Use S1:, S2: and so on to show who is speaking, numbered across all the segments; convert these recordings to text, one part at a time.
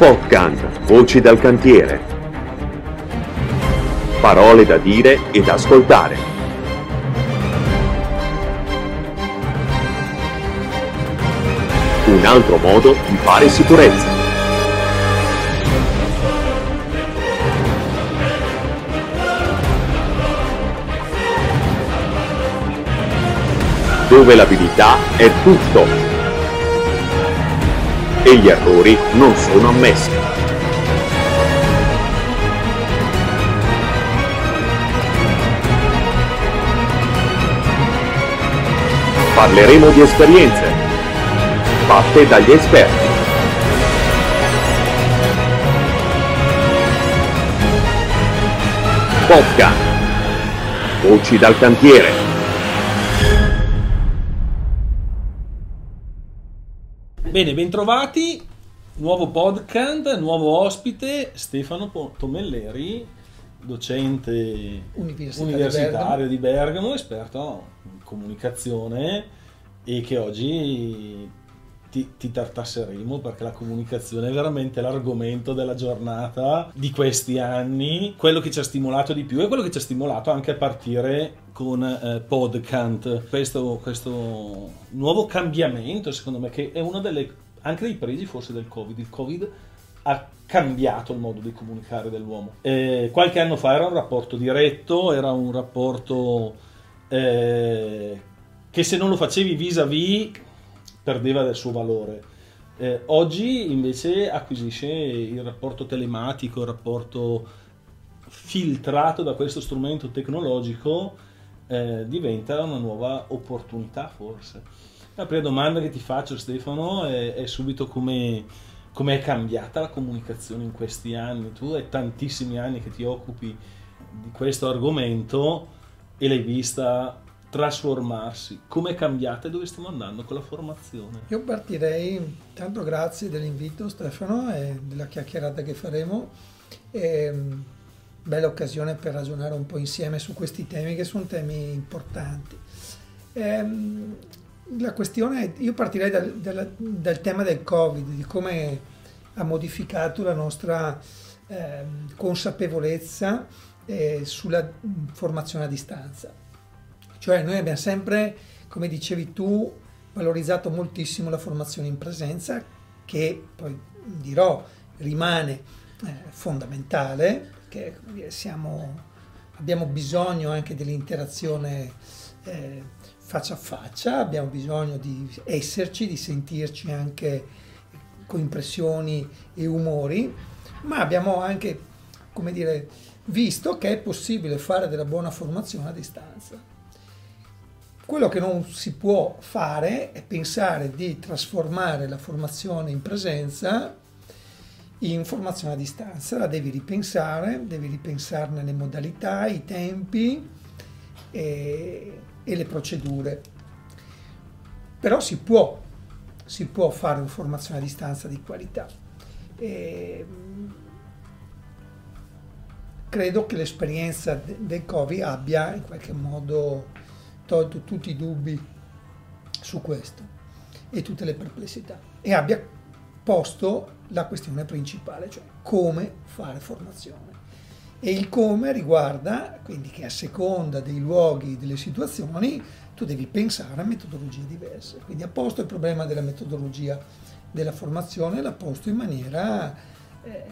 S1: Podcast, voci dal cantiere. Parole da dire e da ascoltare. Un altro modo di fare sicurezza. Dove l'abilità è tutto e gli errori non sono ammessi. Parleremo di esperienze fatte dagli esperti. Podcast. Voci dal cantiere.
S2: Bene, bentrovati. Nuovo podcast, nuovo ospite, Stefano Tomelleri, docente
S3: Università
S2: universitario di Bergamo, esperto in comunicazione e che oggi ti, ti tartasseremo perché la comunicazione è veramente l'argomento della giornata di questi anni, quello che ci ha stimolato di più e quello che ci ha stimolato anche a partire con eh, Podcant, questo, questo nuovo cambiamento secondo me che è uno delle, anche dei pregi forse del Covid, il Covid ha cambiato il modo di comunicare dell'uomo. Eh, qualche anno fa era un rapporto diretto, era un rapporto eh, che se non lo facevi vis-à-vis perdeva del suo valore. Eh, oggi invece acquisisce il rapporto telematico, il rapporto filtrato da questo strumento tecnologico, eh, diventa una nuova opportunità forse. La prima domanda che ti faccio Stefano è, è subito come, come è cambiata la comunicazione in questi anni. Tu hai tantissimi anni che ti occupi di questo argomento e l'hai vista trasformarsi. Come è cambiata e dove stiamo andando con la formazione?
S3: Io partirei, tanto grazie dell'invito Stefano e della chiacchierata che faremo. E, bella occasione per ragionare un po' insieme su questi temi che sono temi importanti. E, la questione, io partirei dal, dal, dal, tema del Covid, di come ha modificato la nostra eh, consapevolezza eh, sulla formazione a distanza cioè noi abbiamo sempre, come dicevi tu, valorizzato moltissimo la formazione in presenza, che poi dirò rimane eh, fondamentale, perché siamo, abbiamo bisogno anche dell'interazione eh, faccia a faccia, abbiamo bisogno di esserci, di sentirci anche con impressioni e umori, ma abbiamo anche, come dire, visto che è possibile fare della buona formazione a distanza. Quello che non si può fare è pensare di trasformare la formazione in presenza in formazione a distanza, la devi ripensare, devi ripensarne le modalità, i tempi e, e le procedure. Però si può, si può fare una formazione a distanza di qualità. E, credo che l'esperienza del Covid abbia in qualche modo tolto tutti i dubbi su questo e tutte le perplessità e abbia posto la questione principale, cioè come fare formazione. E il come riguarda, quindi che a seconda dei luoghi, delle situazioni, tu devi pensare a metodologie diverse. Quindi ha posto il problema della metodologia della formazione, l'ha posto in maniera eh,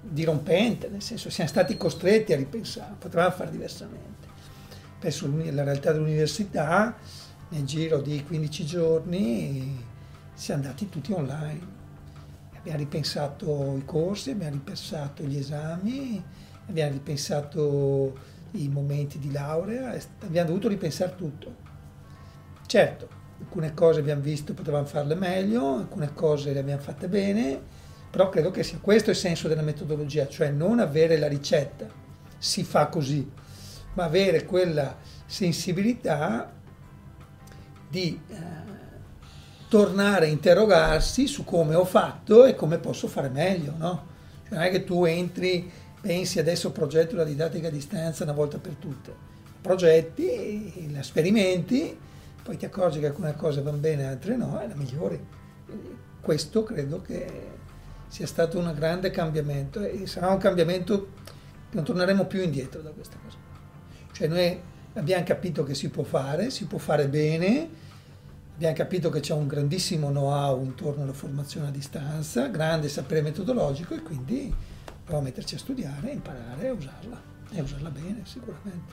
S3: dirompente, nel senso siamo stati costretti a ripensare, potevamo fare diversamente presso la realtà dell'università, nel giro di 15 giorni siamo andati tutti online. Abbiamo ripensato i corsi, abbiamo ripensato gli esami, abbiamo ripensato i momenti di laurea, abbiamo dovuto ripensare tutto. Certo, alcune cose abbiamo visto potevamo farle meglio, alcune cose le abbiamo fatte bene, però credo che sia questo il senso della metodologia, cioè non avere la ricetta, si fa così ma avere quella sensibilità di eh, tornare a interrogarsi su come ho fatto e come posso fare meglio, no? Cioè non è che tu entri, pensi adesso progetto la didattica a distanza una volta per tutte. Progetti, la sperimenti, poi ti accorgi che alcune cose vanno bene, altre no, e la migliori. Questo credo che sia stato un grande cambiamento e sarà un cambiamento che non torneremo più indietro da questa cosa. Cioè noi abbiamo capito che si può fare, si può fare bene, abbiamo capito che c'è un grandissimo know-how intorno alla formazione a distanza, grande sapere metodologico e quindi proviamo a metterci a studiare, imparare a usarla e usarla bene sicuramente.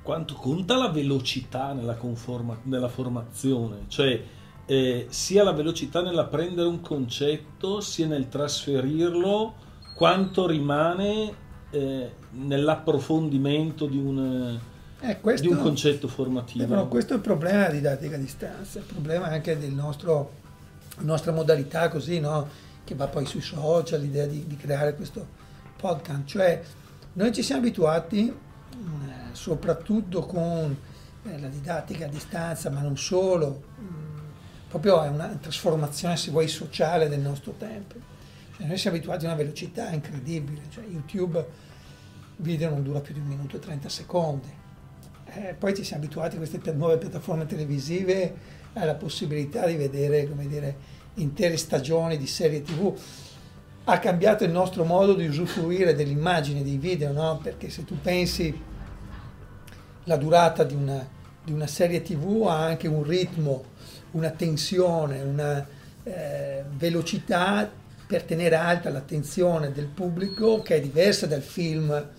S2: Quanto conta la velocità nella, conforma- nella formazione? Cioè, eh, sia la velocità nell'apprendere un concetto, sia nel trasferirlo, quanto rimane eh, nell'approfondimento di un,
S3: Eh, questo-
S2: di un concetto formativo.
S3: però questo è il problema della didattica a distanza, il problema anche del nostro, nostra modalità così, no? che va poi sui social, l'idea di, di creare questo podcast. Cioè, noi ci siamo abituati, mh, soprattutto con eh, la didattica a distanza, ma non solo, mh, proprio è una trasformazione, se vuoi, sociale del nostro tempo. Noi siamo abituati a una velocità incredibile, cioè, YouTube video non dura più di un minuto e 30 secondi. Eh, poi ci siamo abituati a queste nuove piattaforme televisive alla possibilità di vedere dire, intere stagioni di serie tv. Ha cambiato il nostro modo di usufruire dell'immagine, dei video, no? perché se tu pensi la durata di una, di una serie tv ha anche un ritmo, una tensione, una eh, velocità per tenere alta l'attenzione del pubblico che è diversa dal film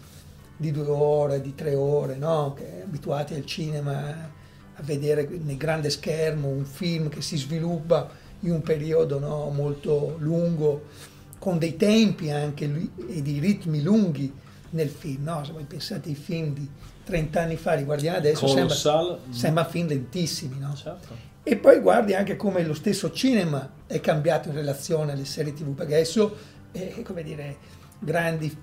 S3: di due ore, di tre ore, no? che abituati al cinema a vedere nel grande schermo un film che si sviluppa in un periodo no? molto lungo, con dei tempi anche e dei ritmi lunghi nel film. No? Se voi pensate ai film di 30 anni fa, li guardiamo adesso, sembra, sembra film lentissimi. No?
S2: Certo.
S3: E poi guardi anche come lo stesso cinema è cambiato in relazione alle serie tv, perché adesso, eh, come dire, grandi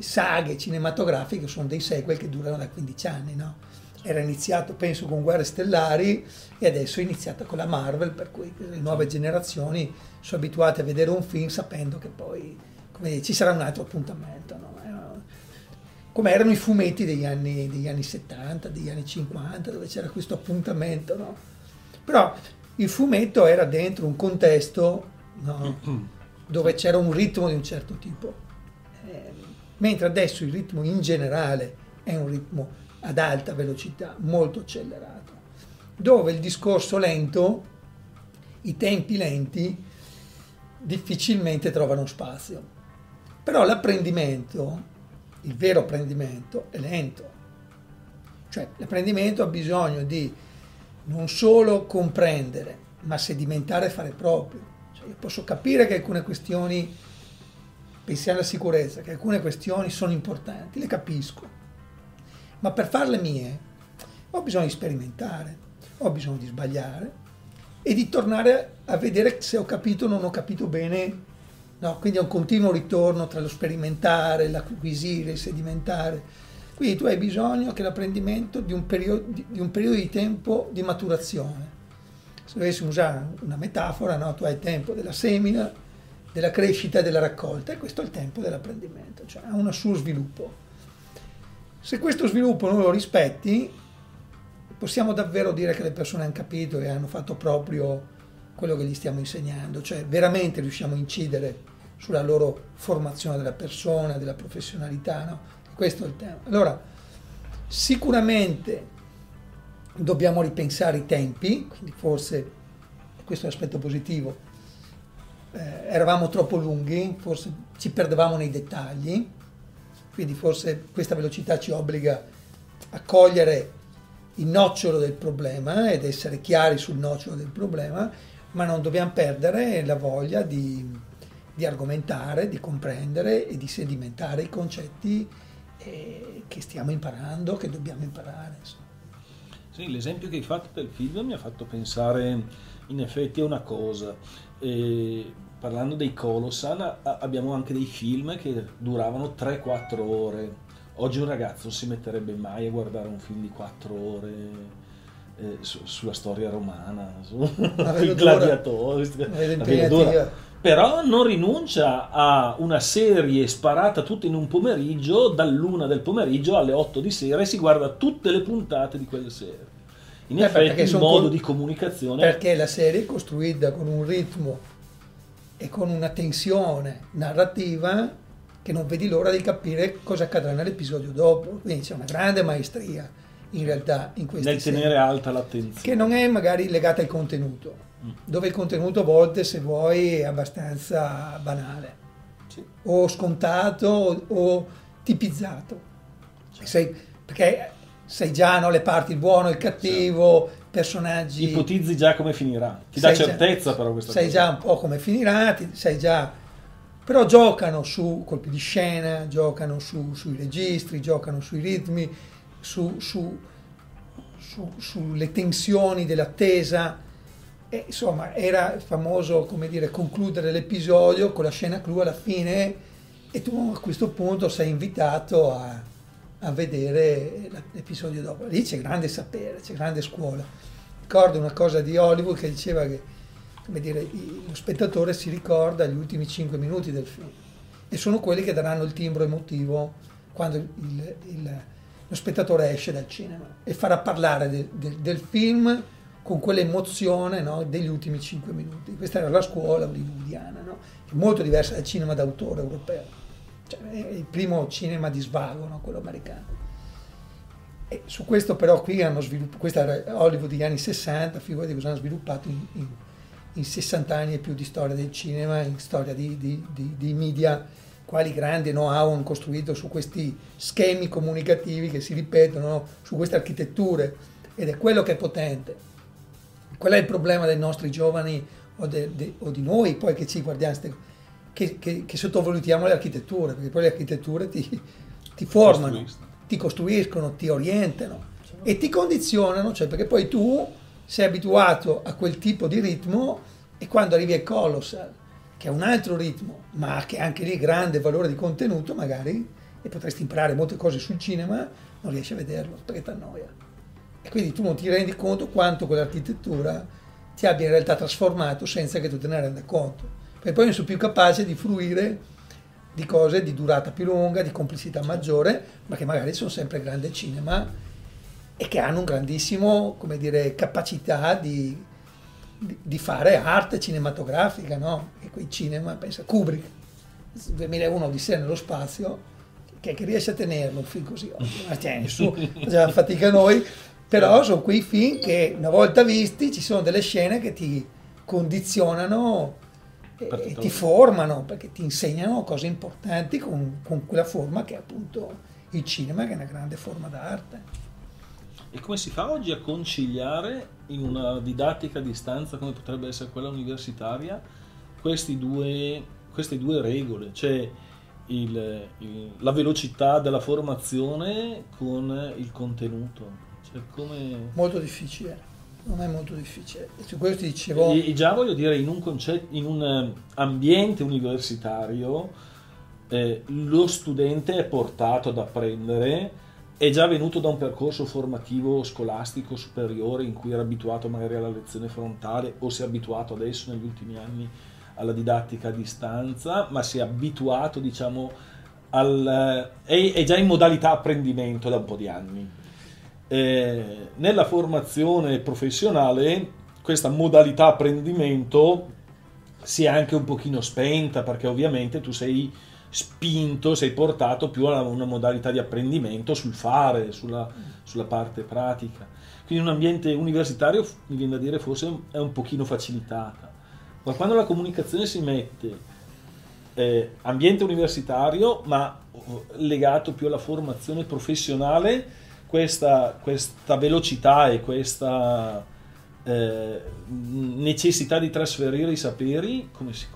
S3: saghe cinematografiche sono dei sequel che durano da 15 anni, no? Era iniziato, penso, con Guerre Stellari e adesso è iniziata con la Marvel, per cui le nuove generazioni sono abituate a vedere un film sapendo che poi dire, ci sarà un altro appuntamento, no? Era- come erano i fumetti degli anni, degli anni 70, degli anni 50, dove c'era questo appuntamento, no? Però il fumetto era dentro un contesto no, dove c'era un ritmo di un certo tipo, Eh, mentre adesso il ritmo in generale è un ritmo ad alta velocità, molto accelerato, dove il discorso lento, i tempi lenti, difficilmente trovano spazio. Però l'apprendimento, il vero apprendimento, è lento. Cioè l'apprendimento ha bisogno di non solo comprendere, ma sedimentare e fare proprio. Cioè, io posso capire che alcune questioni, pensiamo alla sicurezza, che alcune questioni sono importanti, le capisco, ma per farle mie ho bisogno di sperimentare, ho bisogno di sbagliare e di tornare a vedere se ho capito o non ho capito bene. No, quindi è un continuo ritorno tra lo sperimentare, l'acquisire, il sedimentare. Quindi tu hai bisogno che l'apprendimento di un periodo di, un periodo di tempo di maturazione. Se dovessimo usare una metafora, no? tu hai il tempo della semina, della crescita e della raccolta e questo è il tempo dell'apprendimento, cioè ha un suo sviluppo. Se questo sviluppo non lo rispetti, possiamo davvero dire che le persone hanno capito e hanno fatto proprio quello che gli stiamo insegnando, cioè veramente riusciamo a incidere sulla loro formazione della persona, della professionalità, no? Questo è il tema. Allora, sicuramente dobbiamo ripensare i tempi, quindi forse questo è l'aspetto positivo. Eh, eravamo troppo lunghi, forse ci perdevamo nei dettagli, quindi forse questa velocità ci obbliga a cogliere il nocciolo del problema ed essere chiari sul nocciolo del problema, ma non dobbiamo perdere la voglia di, di argomentare, di comprendere e di sedimentare i concetti che stiamo imparando, che dobbiamo imparare. insomma.
S2: Sì, l'esempio che hai fatto del film mi ha fatto pensare in effetti a una cosa. Eh, parlando dei Colossal, abbiamo anche dei film che duravano 3-4 ore. Oggi un ragazzo si metterebbe mai a guardare un film di 4 ore eh, su- sulla storia romana, su
S3: La vedo
S2: i
S3: dura.
S2: gladiatori. Però non rinuncia a una serie sparata tutta in un pomeriggio, dall'una del pomeriggio alle 8 di sera e si guarda tutte le puntate di quelle serie. In
S3: Eh, perché
S2: effetti il modo
S3: col-
S2: di comunicazione
S3: Perché la serie è costruita con un ritmo e con una tensione narrativa che non vedi l'ora di capire cosa accadrà nell'episodio dopo. Quindi c'è una grande maestria in realtà in questi
S2: Nel tenere alta l'attenzione.
S3: che non è magari legata al contenuto,
S2: Mm.
S3: dove il contenuto a volte, se vuoi, è abbastanza banale,
S2: Sì.
S3: o scontato o, o tipizzato. Sei- perché sai già no, le parti, il buono, il cattivo, personaggi...
S2: Ipotizzi già come finirà. Ti dà
S3: sai già-
S2: certezza però questa
S3: sai
S2: cosa.
S3: già un po' come finirà, ti- sai già... Però giocano su colpi di scena, giocano su- sui registri, giocano sui ritmi, su- su- su- sulle tensioni dell'attesa. E, insomma, era famoso, come dire, concludere l'episodio con la scena clou alla fine e tu a questo punto sei invitato a, a vedere l'episodio dopo. Lì c'è grande sapere, c'è grande scuola. Ricordo una cosa di Hollywood che diceva che dire, lo spettatore si ricorda gli ultimi 5 minuti del film e sono quelli che daranno il timbro emotivo quando il- il- lo spettatore esce dal cinema e farà parlare de- de- del film con quell'emozione no, degli ultimi 5 minuti. Questa era la scuola hollywoodiana, no? Molto diversa dal cinema d'autore europeo. Cioè, è il primo cinema di svago, no? quello americano. E su questo però qui hanno sviluppato, questa era Hollywood degli anni 60, figurati cosa hanno sviluppato in, in- in 60 anni e più di storia del cinema, in storia di, di- di- di media, quali grandi know-how hanno costruito su questi schemi comunicativi che si ripetono, no? su queste architetture, ed è quello che è potente. Qual è il problema dei nostri giovani o, de- de- o di noi poi che ci guardiamo, che, che- che sottovalutiamo le architetture, perché poi le architetture ti, ti formano, ti costruiscono, ti orientano e ti condizionano, cioè perché poi tu sei abituato a quel tipo di ritmo e quando arrivi a Colossal, che è un altro ritmo, ma che anche lì grande valore di contenuto magari, e potresti imparare molte cose sul cinema, non riesci a vederlo perché ti annoia. E quindi tu non ti rendi conto quanto quell'architettura ti abbia in realtà trasformato senza che tu te ne renda conto. Perché poi non sono più capace di fruire di cose di durata più lunga, di complessità maggiore, ma che magari sono sempre grande cinema e che hanno un grandissimo, come dire, capacità di, di- di fare arte cinematografica, no? E quei cinema, pensa Kubrick, 2001 Odissea nello spazio, che, che riesce a tenerlo un film così oggi, ma tieni su, facciamo fatica noi, però sono quei film che una volta visti ci sono delle scene che ti condizionano e, e ti formano perché ti insegnano cose importanti con, con quella forma che è appunto il cinema, che è una grande forma d'arte.
S2: E come si fa oggi a conciliare in una didattica a distanza come potrebbe essere quella universitaria questi due, queste due regole? Cioè il- il- la velocità della formazione con il contenuto. Cioè come...
S3: Molto difficile, non è molto difficile. Su questo dicevo,
S2: E, e già voglio dire, in un, concetto, in un eh, ambiente universitario eh, lo studente è portato ad apprendere, è già venuto da un percorso formativo scolastico superiore in cui era abituato magari alla lezione frontale o si è abituato adesso negli ultimi anni alla didattica a distanza, ma si è abituato, diciamo, al, è, è già in modalità apprendimento da un po' di anni. Eh, nella formazione professionale questa modalità apprendimento si è anche un pochino spenta perché ovviamente tu sei spinto, sei portato più a una modalità di apprendimento sul fare, sulla, sulla parte pratica. Quindi un ambiente universitario, mi viene da dire, forse è un pochino facilitata. Ma quando la comunicazione si mette eh, ambiente universitario, ma eh, legato più alla formazione professionale, questa, questa velocità e questa eh, necessità di trasferire i saperi, come si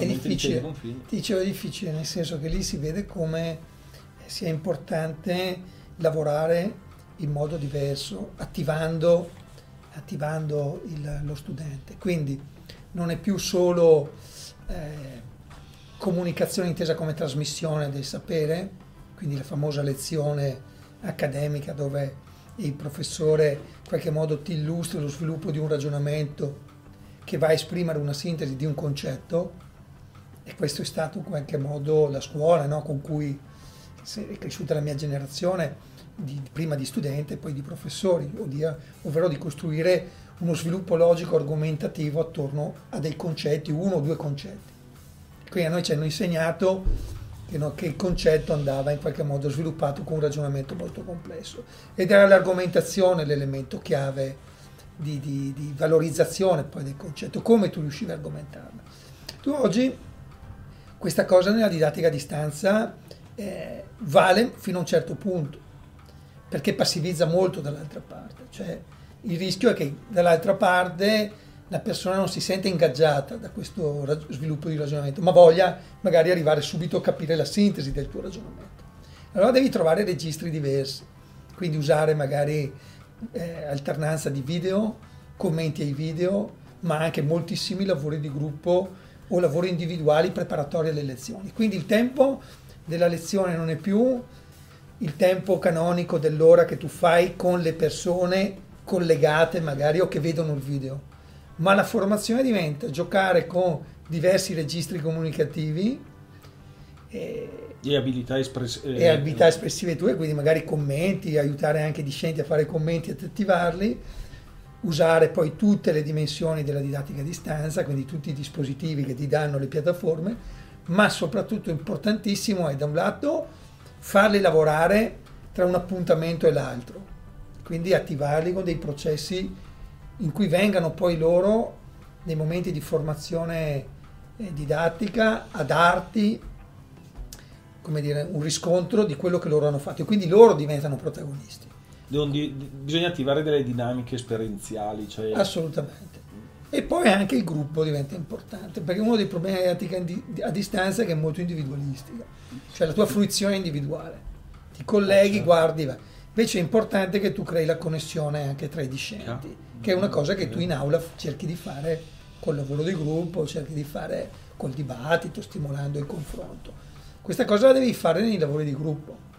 S3: è difficile. Ti dicevo difficile, nel senso che lì si vede come sia importante lavorare in modo diverso, attivando, attivando il- lo studente. Quindi non è più solo eh, comunicazione intesa come trasmissione del sapere, quindi la famosa lezione accademica dove il professore in qualche modo ti illustra lo sviluppo di un ragionamento che va a esprimere una sintesi di un concetto e questo è stato in qualche modo la scuola no, con cui è cresciuta la mia generazione, di- prima di studente e poi di professori, ovvero di costruire uno sviluppo logico argomentativo attorno a dei concetti, uno o due concetti. Quindi a noi ci hanno insegnato che il concetto andava in qualche modo sviluppato con un ragionamento molto complesso. Ed era l'argomentazione l'elemento chiave di, di, di valorizzazione poi del concetto, come tu riuscivi a argomentarlo. Tu oggi questa cosa nella didattica a distanza eh, vale fino a un certo punto, perché passivizza molto dall'altra parte. Cioè, il rischio è che dall'altra parte la persona non si sente ingaggiata da questo sviluppo di ragionamento, ma voglia magari arrivare subito a capire la sintesi del tuo ragionamento. Allora devi trovare registri diversi, quindi usare magari eh, alternanza di video, commenti ai video, ma anche moltissimi lavori di gruppo o lavori individuali preparatori alle lezioni. Quindi il tempo della lezione non è più il tempo canonico dell'ora che tu fai con le persone collegate magari o che vedono il video, ma la formazione diventa giocare con diversi registri comunicativi
S2: e, e, abilità, espress-
S3: e abilità, espressive tue, quindi magari commenti, aiutare anche i discenti a fare commenti e ad attivarli, usare poi tutte le dimensioni della didattica a distanza, quindi tutti i dispositivi che ti danno le piattaforme, ma soprattutto importantissimo è da un lato farli lavorare tra un appuntamento e l'altro, quindi attivarli con dei processi in cui vengano poi loro, nei momenti di formazione eh, didattica, a darti come dire, un riscontro di quello che loro hanno fatto e quindi loro diventano protagonisti.
S2: Bisogna attivare delle dinamiche esperienziali. Cioè...
S3: Assolutamente. E poi anche il gruppo diventa importante, perché uno dei problemi della didattica a distanza è che è molto individualistica, cioè la tua fruizione è individuale. Ti colleghi, certo. guardi, va. Invece è importante che tu crei la connessione anche tra i discenti, che è una cosa che tu in aula cerchi di fare col lavoro di gruppo, cerchi di fare col dibattito, stimolando il confronto. Questa cosa la devi fare nei lavori di gruppo,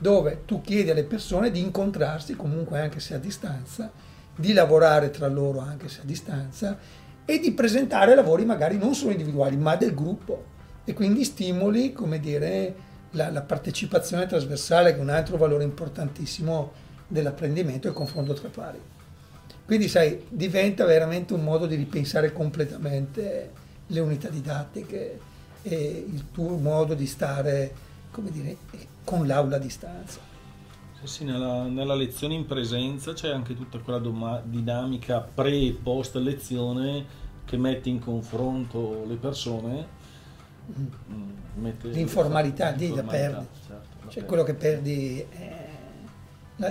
S3: dove tu chiedi alle persone di incontrarsi comunque anche se a distanza, di lavorare tra loro anche se a distanza e di presentare lavori magari non solo individuali ma del gruppo e quindi stimoli, come dire, la, la, partecipazione trasversale, che è un altro valore importantissimo dell'apprendimento e il confronto tra pari. Quindi, sai, diventa veramente un modo di ripensare completamente le unità didattiche e il tuo modo di stare, come dire, con l'aula a distanza.
S2: Sì, sì nella, nella, lezione in presenza c'è anche tutta quella doma, dinamica pre e post lezione che mette in confronto le persone
S3: l'informalità lì la perdi. Certo, cioè quello che perdi è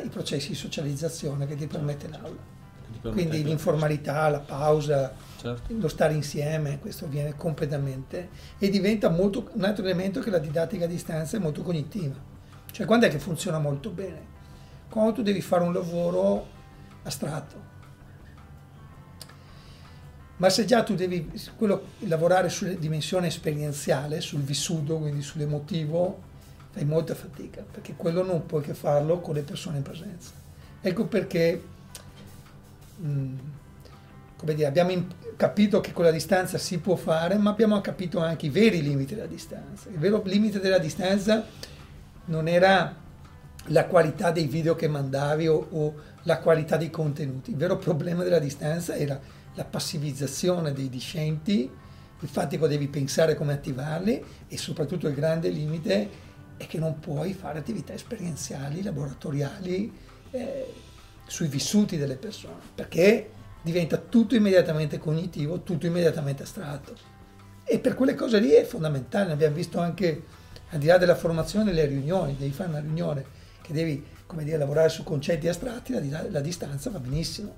S3: i processi di socializzazione che ti permette certo. l'aula. Quindi l'informalità, la pausa, certo. lo stare insieme, questo viene completamente e diventa molto, un altro elemento che la didattica a distanza è molto cognitiva. Cioè quando è che funziona molto bene? Quando tu devi fare un lavoro astratto, ma se già tu devi quello, lavorare sulla dimensione esperienziale, sul vissuto, quindi sull'emotivo, fai molta fatica, perché quello non puoi che farlo con le persone in presenza. Ecco perché mm, come dire, abbiamo capito che con la distanza si può fare, ma abbiamo capito anche i veri limiti della distanza. Il vero limite della distanza non era la qualità dei video che mandavi o, o la qualità dei contenuti, il vero problema della distanza era la passivizzazione dei discenti, il fatto che devi pensare come attivarli e soprattutto il grande limite è che non puoi fare attività esperienziali, laboratoriali eh, sui vissuti delle persone, perché diventa tutto immediatamente cognitivo, tutto immediatamente astratto. E per quelle cose lì è fondamentale, abbiamo visto anche al di là della formazione nelle riunioni, devi fare una riunione che devi dire, lavorare su concetti astratti, la, la distanza va benissimo,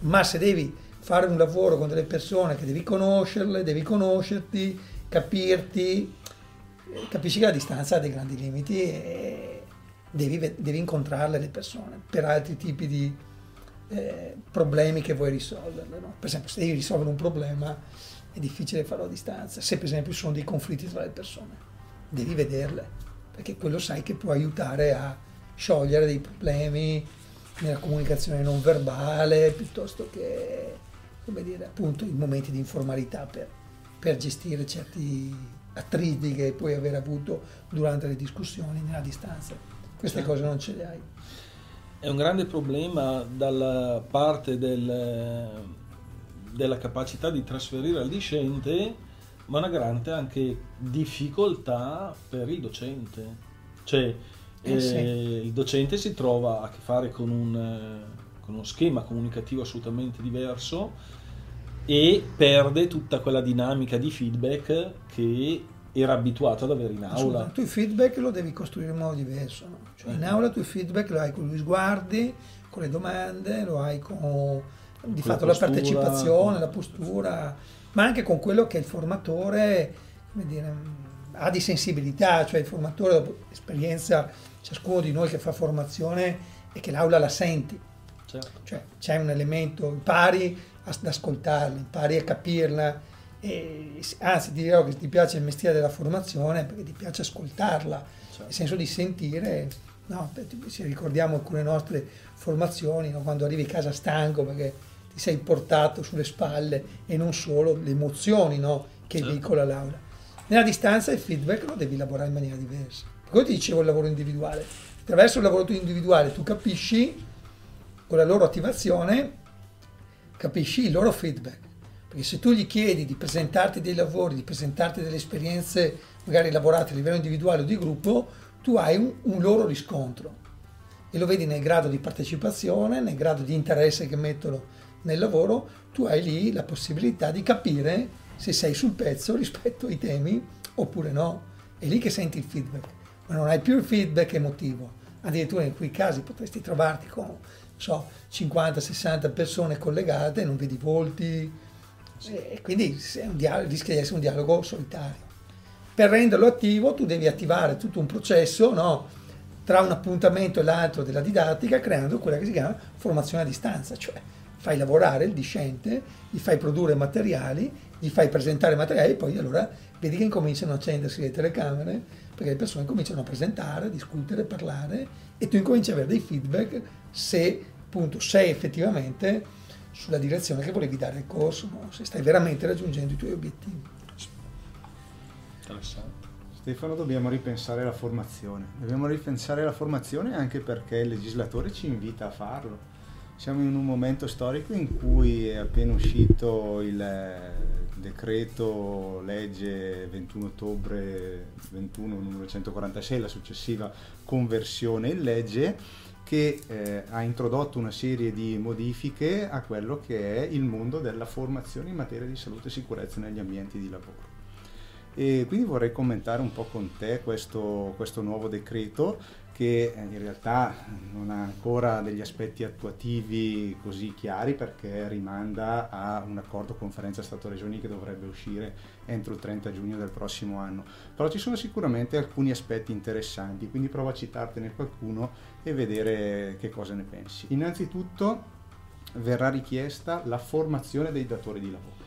S3: ma se devi fare un lavoro con delle persone che devi conoscerle, devi conoscerti, capirti, eh, capisci che la distanza ha dei grandi limiti e devi, devi incontrarle le persone per altri tipi di eh, problemi che vuoi risolvere. No? Per esempio, se devi risolvere un problema è difficile farlo a distanza. Se per esempio ci sono dei conflitti tra le persone, devi vederle, perché quello sai che può aiutare a sciogliere dei problemi nella comunicazione non verbale piuttosto che come dire, appunto i momenti di informalità per, per gestire certi attriti che puoi aver avuto durante le discussioni nella distanza. Queste certo. cose non ce le hai.
S2: È un grande problema dalla parte del, della capacità di trasferire al discente, ma una grande anche difficoltà per il docente. Cioè,
S3: Eh, sì.
S2: eh, il docente si trova a che fare con, un, eh, con uno schema comunicativo assolutamente diverso e perde tutta quella dinamica di feedback che era abituato ad avere in aula.
S3: Tu il feedback lo devi costruire in modo diverso. no? Cioè, in aula tu il feedback lo hai con gli sguardi, con le domande, lo hai con di
S2: Con la
S3: fatto la
S2: postura,
S3: partecipazione,
S2: con-
S3: la postura, ma anche con quello che il formatore dire, ha di sensibilità, cioè il formatore dopo esperienza, ciascuno di noi che fa formazione e che l'aula la senti,
S2: Certo.
S3: cioè c'è un elemento, impari ad ascoltarla, impari a capirla, e, anzi ti dirò che ti piace il mestiere della formazione perché ti piace ascoltarla,
S2: Certo.
S3: nel senso di sentire, no, se ricordiamo alcune nostre formazioni, no, quando arrivi a casa stanco perché ti sei portato sulle spalle e non solo le emozioni no, che
S2: Certo.
S3: veicola l'aula. Nella distanza il feedback lo devi elaborare in maniera diversa. Quello ti dicevo il lavoro individuale. Attraverso il lavoro individuale tu capisci con la loro attivazione capisci il loro feedback. Perché se tu gli chiedi di presentarti dei lavori, di presentarti delle esperienze magari lavorate a livello individuale o di gruppo, tu hai un, un loro riscontro e lo vedi nel grado di partecipazione, nel grado di interesse che mettono nel lavoro, tu hai lì la possibilità di capire se sei sul pezzo rispetto ai temi oppure no. È lì che senti il feedback, ma non hai più il feedback emotivo. Addirittura in quei casi potresti trovarti con so, 50-60 persone collegate, non vedi volti, e quindi dialogo- rischia di essere un dialogo solitario. Per renderlo attivo tu devi attivare tutto un processo no, tra un appuntamento e l'altro della didattica creando quella che si chiama formazione a distanza, cioè fai lavorare il discente, gli fai produrre materiali, gli fai presentare materiali e poi allora vedi che incominciano a accendersi le telecamere perché le persone cominciano a presentare, a discutere, a parlare e tu incominci ad avere dei feedback se appunto sei effettivamente sulla direzione che volevi dare al corso, no? se stai veramente raggiungendo i tuoi obiettivi.
S2: Interessante.
S4: Stefano, dobbiamo ripensare la formazione. Dobbiamo ripensare la formazione anche perché il legislatore ci invita a farlo. Siamo in un momento storico in cui è appena uscito il eh, decreto legge 21 ottobre 21 numero 146, la successiva conversione in legge che eh, ha introdotto una serie di modifiche a quello che è il mondo della formazione in materia di salute e sicurezza negli ambienti di lavoro. E quindi vorrei commentare un po' con te questo, questo nuovo decreto che eh, in realtà non ha ancora degli aspetti attuativi così chiari perché rimanda a un accordo conferenza Stato-Regioni che dovrebbe uscire entro il 30 giugno del prossimo anno. Però ci sono sicuramente alcuni aspetti interessanti, quindi provo a citartene qualcuno e vedere che cosa ne pensi. Innanzitutto verrà richiesta la formazione dei datori di lavoro.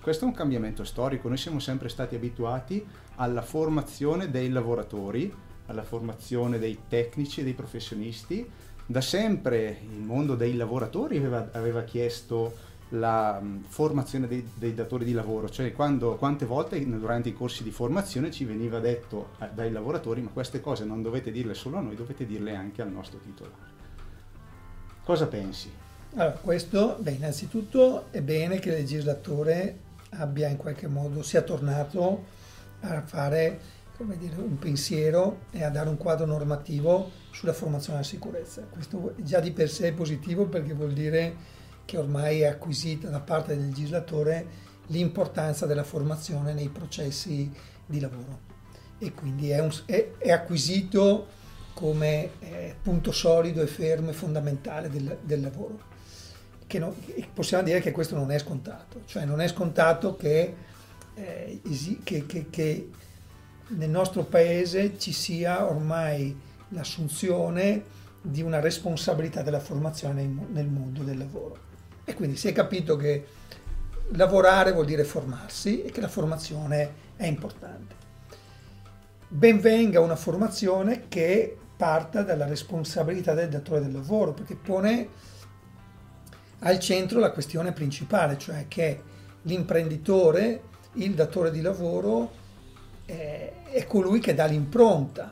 S4: Questo è un cambiamento storico, noi siamo sempre stati abituati alla formazione dei lavoratori, alla formazione dei tecnici e dei professionisti. Da sempre il mondo dei lavoratori aveva, aveva chiesto la mh, formazione dei, dei, datori di lavoro, cioè quando, quante volte durante i corsi di formazione ci veniva detto eh, dai lavoratori ma queste cose non dovete dirle solo a noi, dovete dirle anche al nostro titolare. Cosa pensi?
S3: Allora, questo, beh, innanzitutto è bene che il legislatore abbia in qualche modo, sia tornato a fare dire, un pensiero e a dare un quadro normativo sulla formazione alla sicurezza. Questo già di per sé è positivo perché vuol dire che ormai è acquisita da parte del legislatore l'importanza della formazione nei processi di lavoro e quindi è, un, è, è acquisito come eh, punto solido e fermo e fondamentale del, del lavoro. No, possiamo dire che questo non è scontato, cioè non è scontato che, eh, che, che, che nel nostro paese ci sia ormai l'assunzione di una responsabilità della formazione nel mondo del lavoro. E quindi si è capito che lavorare vuol dire formarsi e che la formazione è importante. Ben venga una formazione che parta dalla responsabilità del datore del lavoro, perché pone al centro la questione principale, cioè che l'imprenditore, il datore di lavoro, eh, è colui che dà l'impronta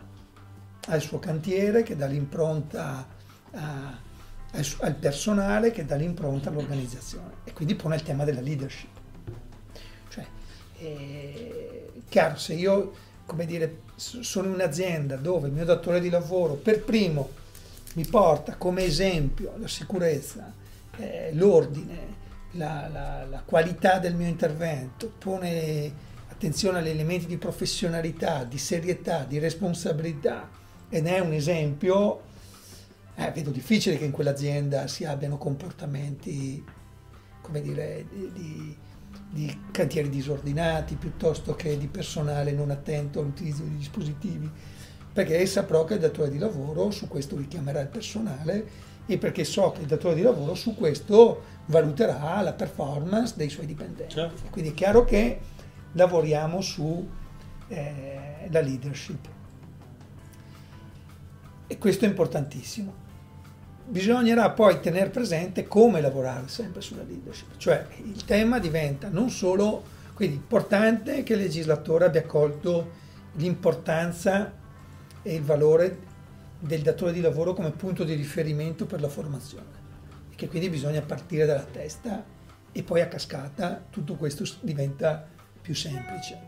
S3: al suo cantiere, che dà l'impronta a, al, al personale, che dà l'impronta all'organizzazione e quindi pone il tema della leadership. Cioè, eh, chiaro, se io, come dire, sono in un'azienda dove il mio datore di lavoro per primo mi porta come esempio la sicurezza, eh, l'ordine, la, la, la qualità del mio intervento, pone attenzione agli elementi di professionalità, di serietà, di responsabilità ed è un esempio, eh, vedo difficile che in quell'azienda si abbiano comportamenti, come dire, di, di, di cantieri disordinati piuttosto che di personale non attento all'utilizzo di dispositivi, perché saprò che il datore di lavoro su questo richiamerà il personale e perché so che il datore di lavoro su questo valuterà la performance dei suoi dipendenti. Certo. Quindi è chiaro che lavoriamo sulla eh, leadership. E questo è importantissimo. Bisognerà poi tenere presente come lavorare sempre sulla leadership, cioè il tema diventa non solo, quindi importante che il legislatore abbia colto l'importanza e il valore del datore di lavoro come punto di riferimento per la formazione e che quindi bisogna partire dalla testa e poi a cascata tutto questo diventa più semplice.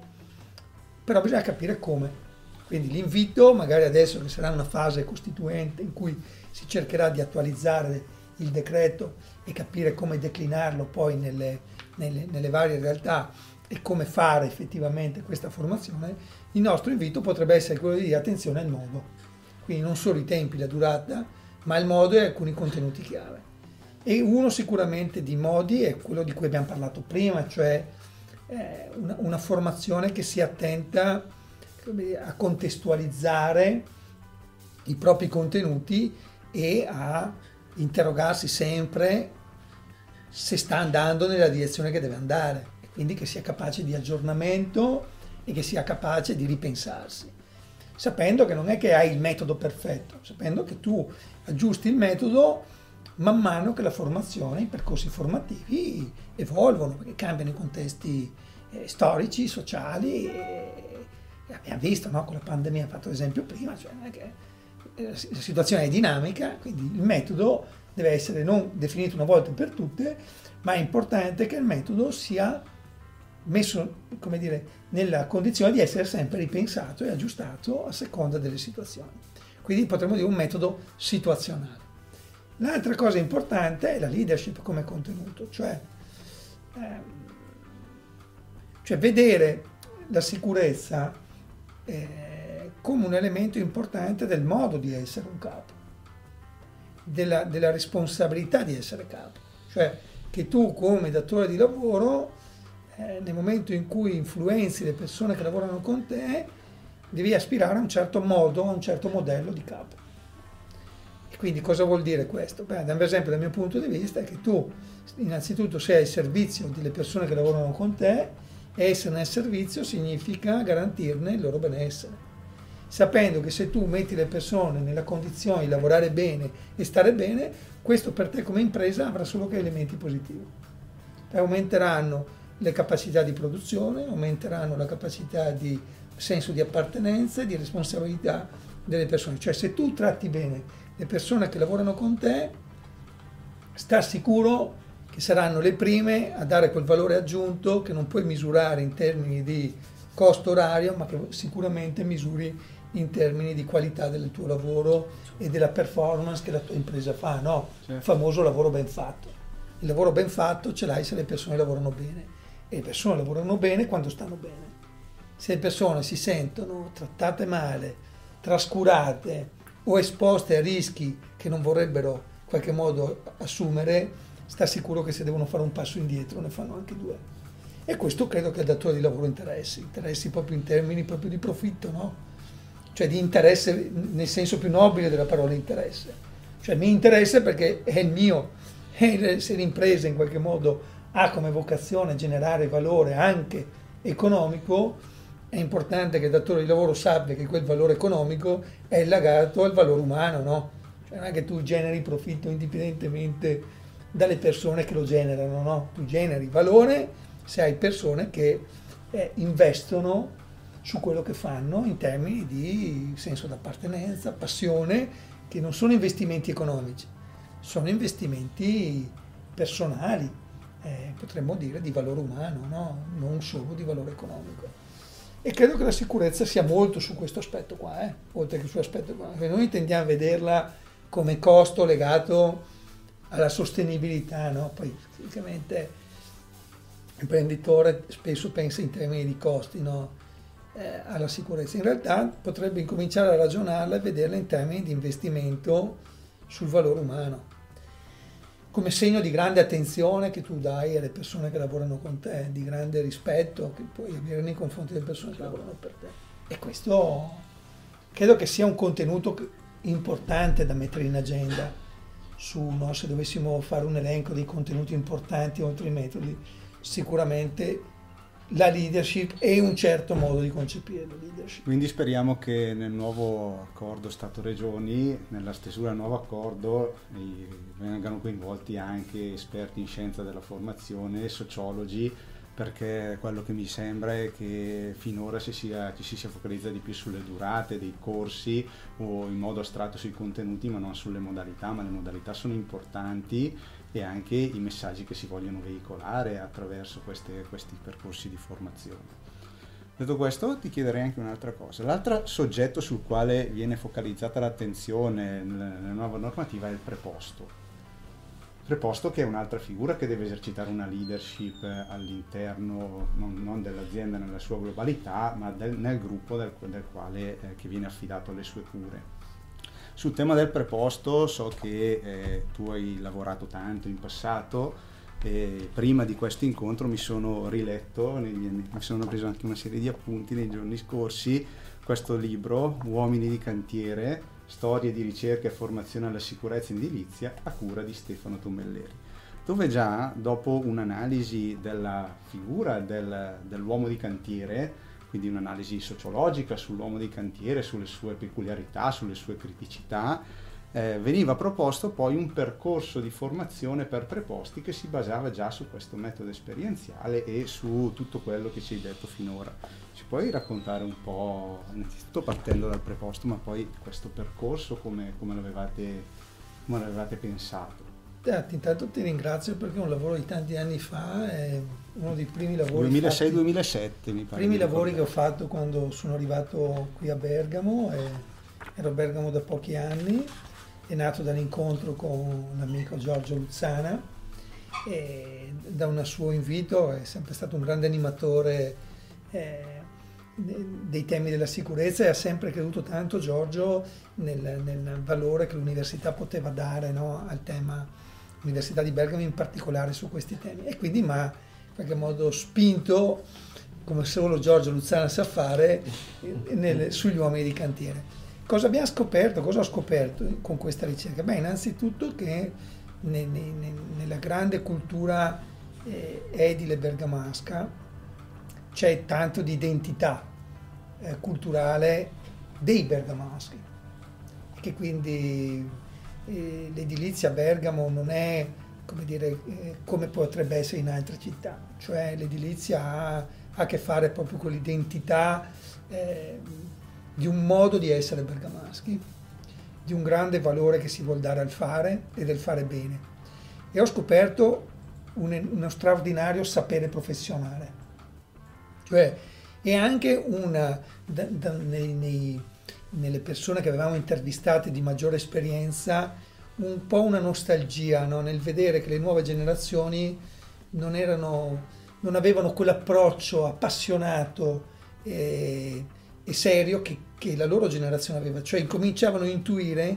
S3: Però bisogna capire come. Quindi l'invito, magari adesso che sarà una fase costituente in cui si cercherà di attualizzare il decreto e capire come declinarlo poi nelle, nelle, nelle varie realtà e come fare effettivamente questa formazione, il nostro invito potrebbe essere quello di dire attenzione al modo. Quindi non solo i tempi, la durata, ma il modo e alcuni contenuti chiave. E uno sicuramente di modi è quello di cui abbiamo parlato prima, cioè eh, una, una, formazione che sia attenta a contestualizzare i propri contenuti e a interrogarsi sempre se sta andando nella direzione che deve andare, quindi che sia capace di aggiornamento e che sia capace di ripensarsi, sapendo che non è che hai il metodo perfetto, sapendo che tu aggiusti il metodo man mano che la formazione, i percorsi formativi evolvono, perché cambiano i contesti eh, storici, sociali. Abbiamo visto no, con la pandemia, ho fatto l'esempio prima, cioè eh, la situazione è dinamica, quindi il metodo deve essere non definito una volta per tutte, ma è importante che il metodo sia messo come dire, nella condizione di essere sempre ripensato e aggiustato a seconda delle situazioni. Quindi potremmo dire un metodo situazionale. L'altra cosa importante è la leadership come contenuto, cioè, eh, cioè vedere la sicurezza eh, come un elemento importante del modo di essere un capo, della, della responsabilità di essere capo, cioè che tu come datore di lavoro eh, nel momento in cui influenzi le persone che lavorano con te, devi aspirare a un certo modo, a un certo modello di capo. Quindi cosa vuol dire questo? Beh, ad esempio dal mio punto di vista è che tu innanzitutto sei al servizio delle persone che lavorano con te essere nel servizio significa garantirne il loro benessere. Sapendo che se tu metti le persone nella condizione di lavorare bene e stare bene, questo per te come impresa avrà solo che elementi positivi. Aumenteranno le capacità di produzione, aumenteranno la capacità di senso di appartenenza e di responsabilità delle persone. Cioè se tu tratti bene le persone che lavorano con te, sta sicuro che saranno le prime a dare quel valore aggiunto che non puoi misurare in termini di costo orario, ma che sicuramente misuri in termini di qualità del tuo lavoro e della performance che la tua impresa fa, no? Certo. Il famoso lavoro ben fatto. Il lavoro ben fatto ce l'hai se le persone lavorano bene e le persone lavorano bene quando stanno bene. Se le persone si sentono trattate male, trascurate, o esposte a rischi che non vorrebbero in qualche modo assumere, sta sicuro che se devono fare un passo indietro ne fanno anche due. E questo credo che al datore di lavoro interessi, interessi proprio in termini proprio di profitto, no? Cioè di interesse nel senso più nobile della parola interesse. Cioè mi interessa perché è il mio, e se l'impresa in qualche modo ha come vocazione generare valore anche economico, è importante che il datore di lavoro sappia che quel valore economico è legato al valore umano, no? Cioè non è che tu generi profitto indipendentemente dalle persone che lo generano, no? Tu generi valore se hai persone che eh, investono su quello che fanno in termini di senso d'appartenenza, passione, che non sono investimenti economici, sono investimenti personali, eh, potremmo dire di valore umano, no? non solo di valore economico. E credo che la sicurezza sia molto su questo aspetto qua, eh? oltre che sull'aspetto. Perché noi tendiamo a vederla come costo legato alla sostenibilità, no? Poi praticamente l'imprenditore spesso pensa in termini di costi, no? eh, alla sicurezza. In realtà potrebbe incominciare a ragionarla e vederla in termini di investimento sul valore umano, come segno di grande attenzione che tu dai alle persone che lavorano con te, di grande rispetto che puoi avere nei confronti delle persone che lavorano per te. E questo credo che sia un contenuto importante da mettere in agenda su, no, se dovessimo fare un elenco dei contenuti importanti oltre i metodi, sicuramente la leadership e un certo modo di concepire la leadership.
S4: Quindi speriamo che nel nuovo accordo Stato-Regioni, nella stesura del nuovo accordo, vengano coinvolti anche esperti in scienza della formazione, sociologi, perché quello che mi sembra è che finora si sia, ci si sia focalizza di più sulle durate dei corsi o in modo astratto sui contenuti ma non sulle modalità, ma le modalità sono importanti e anche i messaggi che si vogliono veicolare attraverso queste, questi percorsi di formazione. Detto questo ti chiederei anche un'altra cosa. L'altro soggetto sul quale viene focalizzata l'attenzione nella nuova normativa è il preposto. Preposto che è un'altra figura che deve esercitare una leadership all'interno non, non dell'azienda nella sua globalità, ma del, nel gruppo del, del quale eh, viene affidato alle sue cure. Sul tema del preposto so che eh, tu hai lavorato tanto in passato e prima di questo incontro mi sono riletto, negli, mi sono preso anche una serie di appunti nei giorni scorsi, questo libro, Uomini di cantiere, storie di ricerca e formazione alla sicurezza edilizia, a cura di Stefano Tomelleri, dove già dopo un'analisi della figura del, dell'uomo di cantiere, quindi un'analisi sociologica sull'uomo di cantiere, sulle sue peculiarità, sulle sue criticità, eh, veniva proposto poi un percorso di formazione per preposti che si basava già su questo metodo esperienziale e su tutto quello che ci hai detto finora. Ci puoi raccontare un po', innanzitutto partendo dal preposto, ma poi questo percorso come, come, l'avevate, come l'avevate pensato?
S3: Eh, intanto ti ringrazio perché è un lavoro di tanti anni fa, è uno dei primi lavori
S4: 2006-2007 mi pare.
S3: primi lavori che ho fatto quando sono arrivato qui a Bergamo, ero a Bergamo da pochi anni, è nato dall'incontro con l'amico Giorgio Luzzana e da un suo invito è sempre stato un grande animatore eh, dei temi della sicurezza e ha sempre creduto tanto Giorgio nel, nel valore che l'università poteva dare no, al tema l'Università di Bergamo in particolare su questi temi e quindi mi ha in qualche modo spinto come solo Giorgio Luzzana sa fare nel, sugli uomini di cantiere. Cosa abbiamo scoperto? Cosa ho scoperto con questa ricerca? Beh, innanzitutto che ne, ne, ne, nella grande cultura eh, edile bergamasca c'è tanto di identità eh, culturale dei bergamaschi, che quindi l'edilizia a Bergamo non è come, dire, eh, come potrebbe essere in altre città, cioè l'edilizia ha, ha a che fare proprio con l'identità eh, di un modo di essere bergamaschi, di un grande valore che si vuol dare al fare e del fare bene. E ho scoperto un, uno straordinario sapere professionale, cioè è anche una, da, da, nei, nei nelle persone che avevamo intervistate di maggiore esperienza un po' una nostalgia no? nel vedere che le nuove generazioni non, erano, non avevano quell'approccio appassionato e, e serio che, che, la loro generazione aveva, cioè incominciavano a intuire,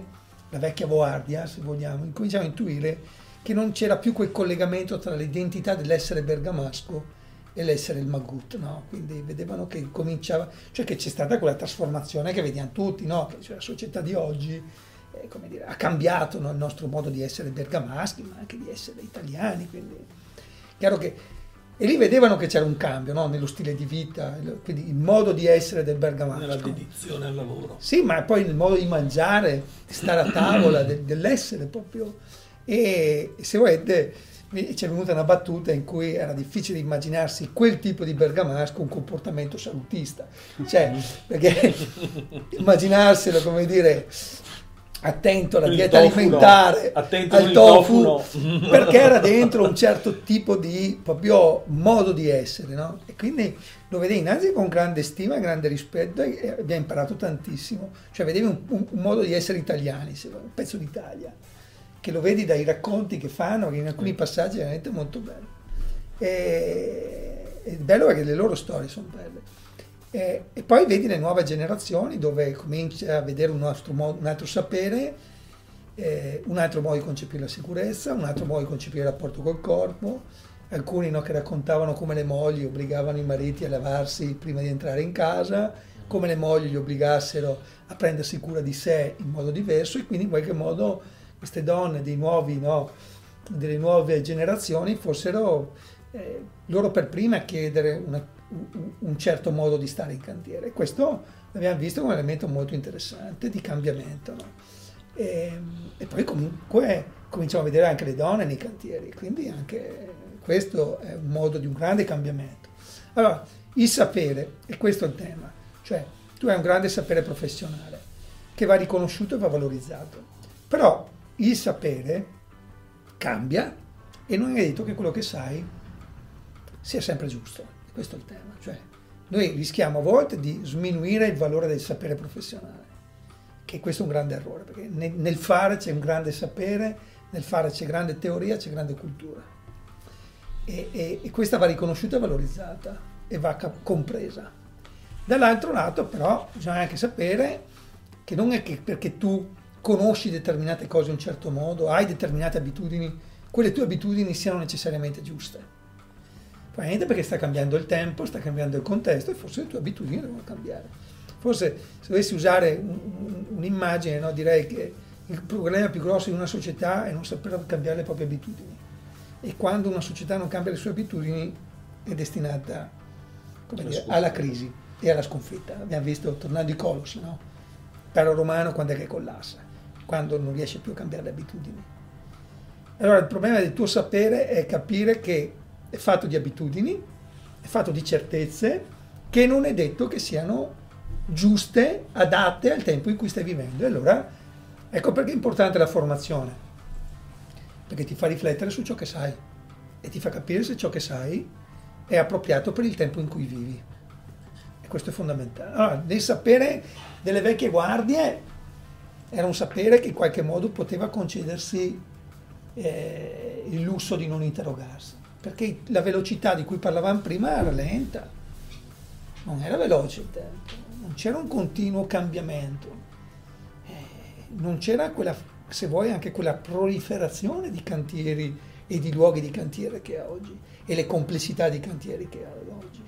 S3: la vecchia guardia se vogliamo, incominciavano a intuire che non c'era più quel collegamento tra l'identità dell'essere bergamasco e l'essere il Magut, no? Quindi vedevano che cominciava, cioè che c'è stata quella trasformazione che vediamo tutti, no? Cioè, la società di oggi eh, dire, ha cambiato no? il nostro modo di essere bergamaschi, ma anche di essere italiani, quindi chiaro che e lì vedevano che c'era un cambio no? nello stile di vita, quindi il modo di essere del bergamasco.
S2: Nella dedizione al lavoro.
S3: Sì, ma poi il modo di mangiare, di stare a tavola, de, dell'essere proprio. E se volete ci è venuta una battuta in cui era difficile immaginarsi quel tipo di bergamasco un comportamento salutista, cioè perché immaginarselo come dire attento alla
S2: Il
S3: dieta
S2: tofu no.
S3: alimentare,
S2: Attento
S3: al tofu,
S2: tofu no.
S3: perché era dentro un certo tipo di proprio modo di essere, no? E quindi lo vedevi innanzi con grande stima grande rispetto e abbiamo imparato tantissimo. Cioè vedevi un, un- un modo di essere italiani, un pezzo d'Italia, che lo vedi dai racconti che fanno, che in alcuni passaggi è veramente molto bello. E, è bello perché le loro storie sono belle. E, e poi vedi le nuove generazioni dove cominci a vedere un altro, modo- un altro sapere, eh, un altro modo di concepire la sicurezza, un altro modo di concepire il rapporto col corpo. Alcuni no, che raccontavano come le mogli obbligavano i mariti a lavarsi prima di entrare in casa, come le mogli li obbligassero a prendersi cura di sé in modo diverso e quindi in qualche modo queste donne nuovi, no, delle nuove generazioni fossero eh, loro per prime a chiedere una- un- certo modo di stare in cantiere. Questo l'abbiamo visto come un elemento molto interessante di cambiamento. no? E, e poi comunque cominciamo a vedere anche le donne nei cantieri, quindi anche questo è un modo di un grande cambiamento. Allora, il sapere, e questo è il tema, cioè tu hai un grande sapere professionale che va riconosciuto e va valorizzato, però il sapere cambia e non è detto che quello che sai sia sempre giusto. Questo è il tema. Cioè, noi rischiamo a volte di sminuire il valore del sapere professionale, che questo è un grande errore, perché nel, fare c'è un grande sapere, nel fare c'è grande teoria, c'è grande cultura. E, e- e questa va riconosciuta e valorizzata e va compresa. Dall'altro lato però bisogna anche sapere che non è che perché tu conosci determinate cose in un certo modo, hai determinate abitudini, quelle tue abitudini siano necessariamente giuste. Probabilmente perché sta cambiando il tempo, sta cambiando il contesto e forse le tue abitudini devono cambiare. Forse se dovessi usare un- un- un'immagine, no, direi che il problema più grosso di una società è non saper cambiare le proprie abitudini. E quando una società non cambia le sue abitudini è destinata dire, alla crisi e alla sconfitta. Abbiamo visto, tornando ai colossi, no? Impero romano quando è che collassa? Quando non riesce più a cambiare le abitudini. Allora il problema del tuo sapere è capire che è fatto di abitudini, è fatto di certezze che non è detto che siano giuste, adatte al tempo in cui stai vivendo. E allora ecco perché è importante la formazione, perché ti fa riflettere su ciò che sai e ti fa capire se ciò che sai è appropriato per il tempo in cui vivi. E questo è fondamentale. Allora, nel sapere delle vecchie guardie era un sapere che in qualche modo poteva concedersi eh, il lusso di non interrogarsi, perché la velocità di cui parlavamo prima era lenta, non era veloce il tempo, non c'era un continuo cambiamento, eh, non c'era quella, se vuoi, anche quella proliferazione di cantieri e di luoghi di cantiere che ha oggi e le complessità di cantieri che ha oggi.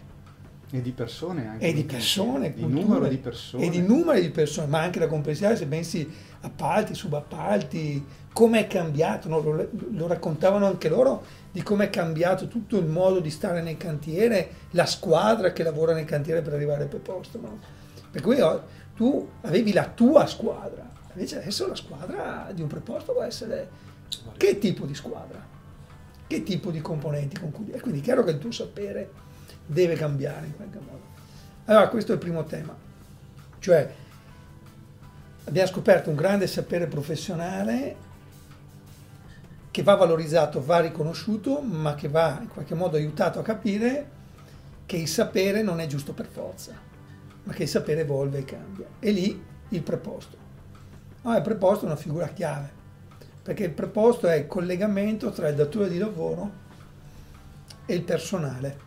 S4: E di persone anche.
S3: E di persone,
S4: Di
S3: culture,
S4: numero di persone.
S3: E di numero di persone, ma anche la complessità, se pensi appalti, subappalti, come è cambiato, no? lo, lo raccontavano anche loro di come è cambiato tutto il modo di stare nel cantiere, la squadra che lavora nel cantiere per arrivare al preposto. No? Per cui tu avevi la tua squadra, invece adesso la squadra di un preposto può essere che tipo di squadra, che tipo di componenti con cui... E quindi è chiaro che il tuo sapere deve cambiare in qualche modo. Allora questo è il primo tema, cioè abbiamo scoperto un grande sapere professionale che va valorizzato, va riconosciuto, ma che va in qualche modo aiutato a capire che il sapere non è giusto per forza, ma che il sapere evolve e cambia. E lì il preposto. No, il preposto è una figura chiave, perché il preposto è il collegamento tra il datore di lavoro e il personale,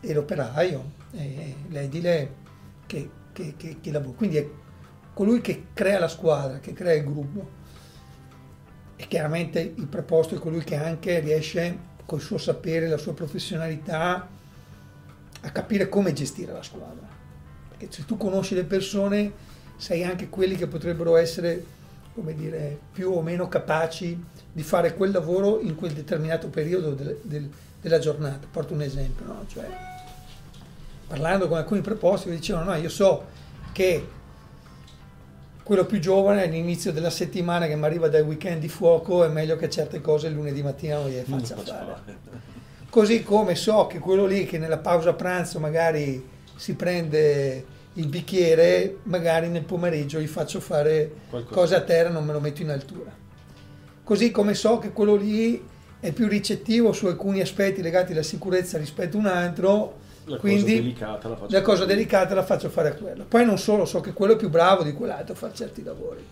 S3: e l'operaio, e l'edile che, che, che, che lavora. Quindi è colui che crea la squadra, che crea il gruppo. E chiaramente il preposto è colui che anche riesce col suo sapere, la sua professionalità a capire come gestire la squadra. Perché se tu conosci le persone, sai anche quelli che potrebbero essere, come dire, più o meno capaci di fare quel lavoro in quel determinato periodo del, del, della giornata. Porto un esempio, no? Cioè, parlando con alcuni preposti mi dicevano, no, io so che quello più giovane all'inizio della settimana che mi arriva dai weekend di fuoco è meglio che certe cose il lunedì mattina non
S2: Non
S3: faccia
S2: faccio
S3: fare.
S2: fare.
S3: Così come so che quello lì che nella pausa pranzo magari si prende il bicchiere, magari nel pomeriggio gli faccio fare
S2: Qualcosa.
S3: cose a terra, non me lo metto in altura. Così come so che quello lì è più ricettivo su alcuni aspetti legati alla sicurezza rispetto a un altro,
S2: La
S3: quindi
S2: cosa delicata la faccio
S3: la cosa delicata la faccio fare a quello. Poi non solo, so che quello è più bravo di quell'altro a fare certi lavori,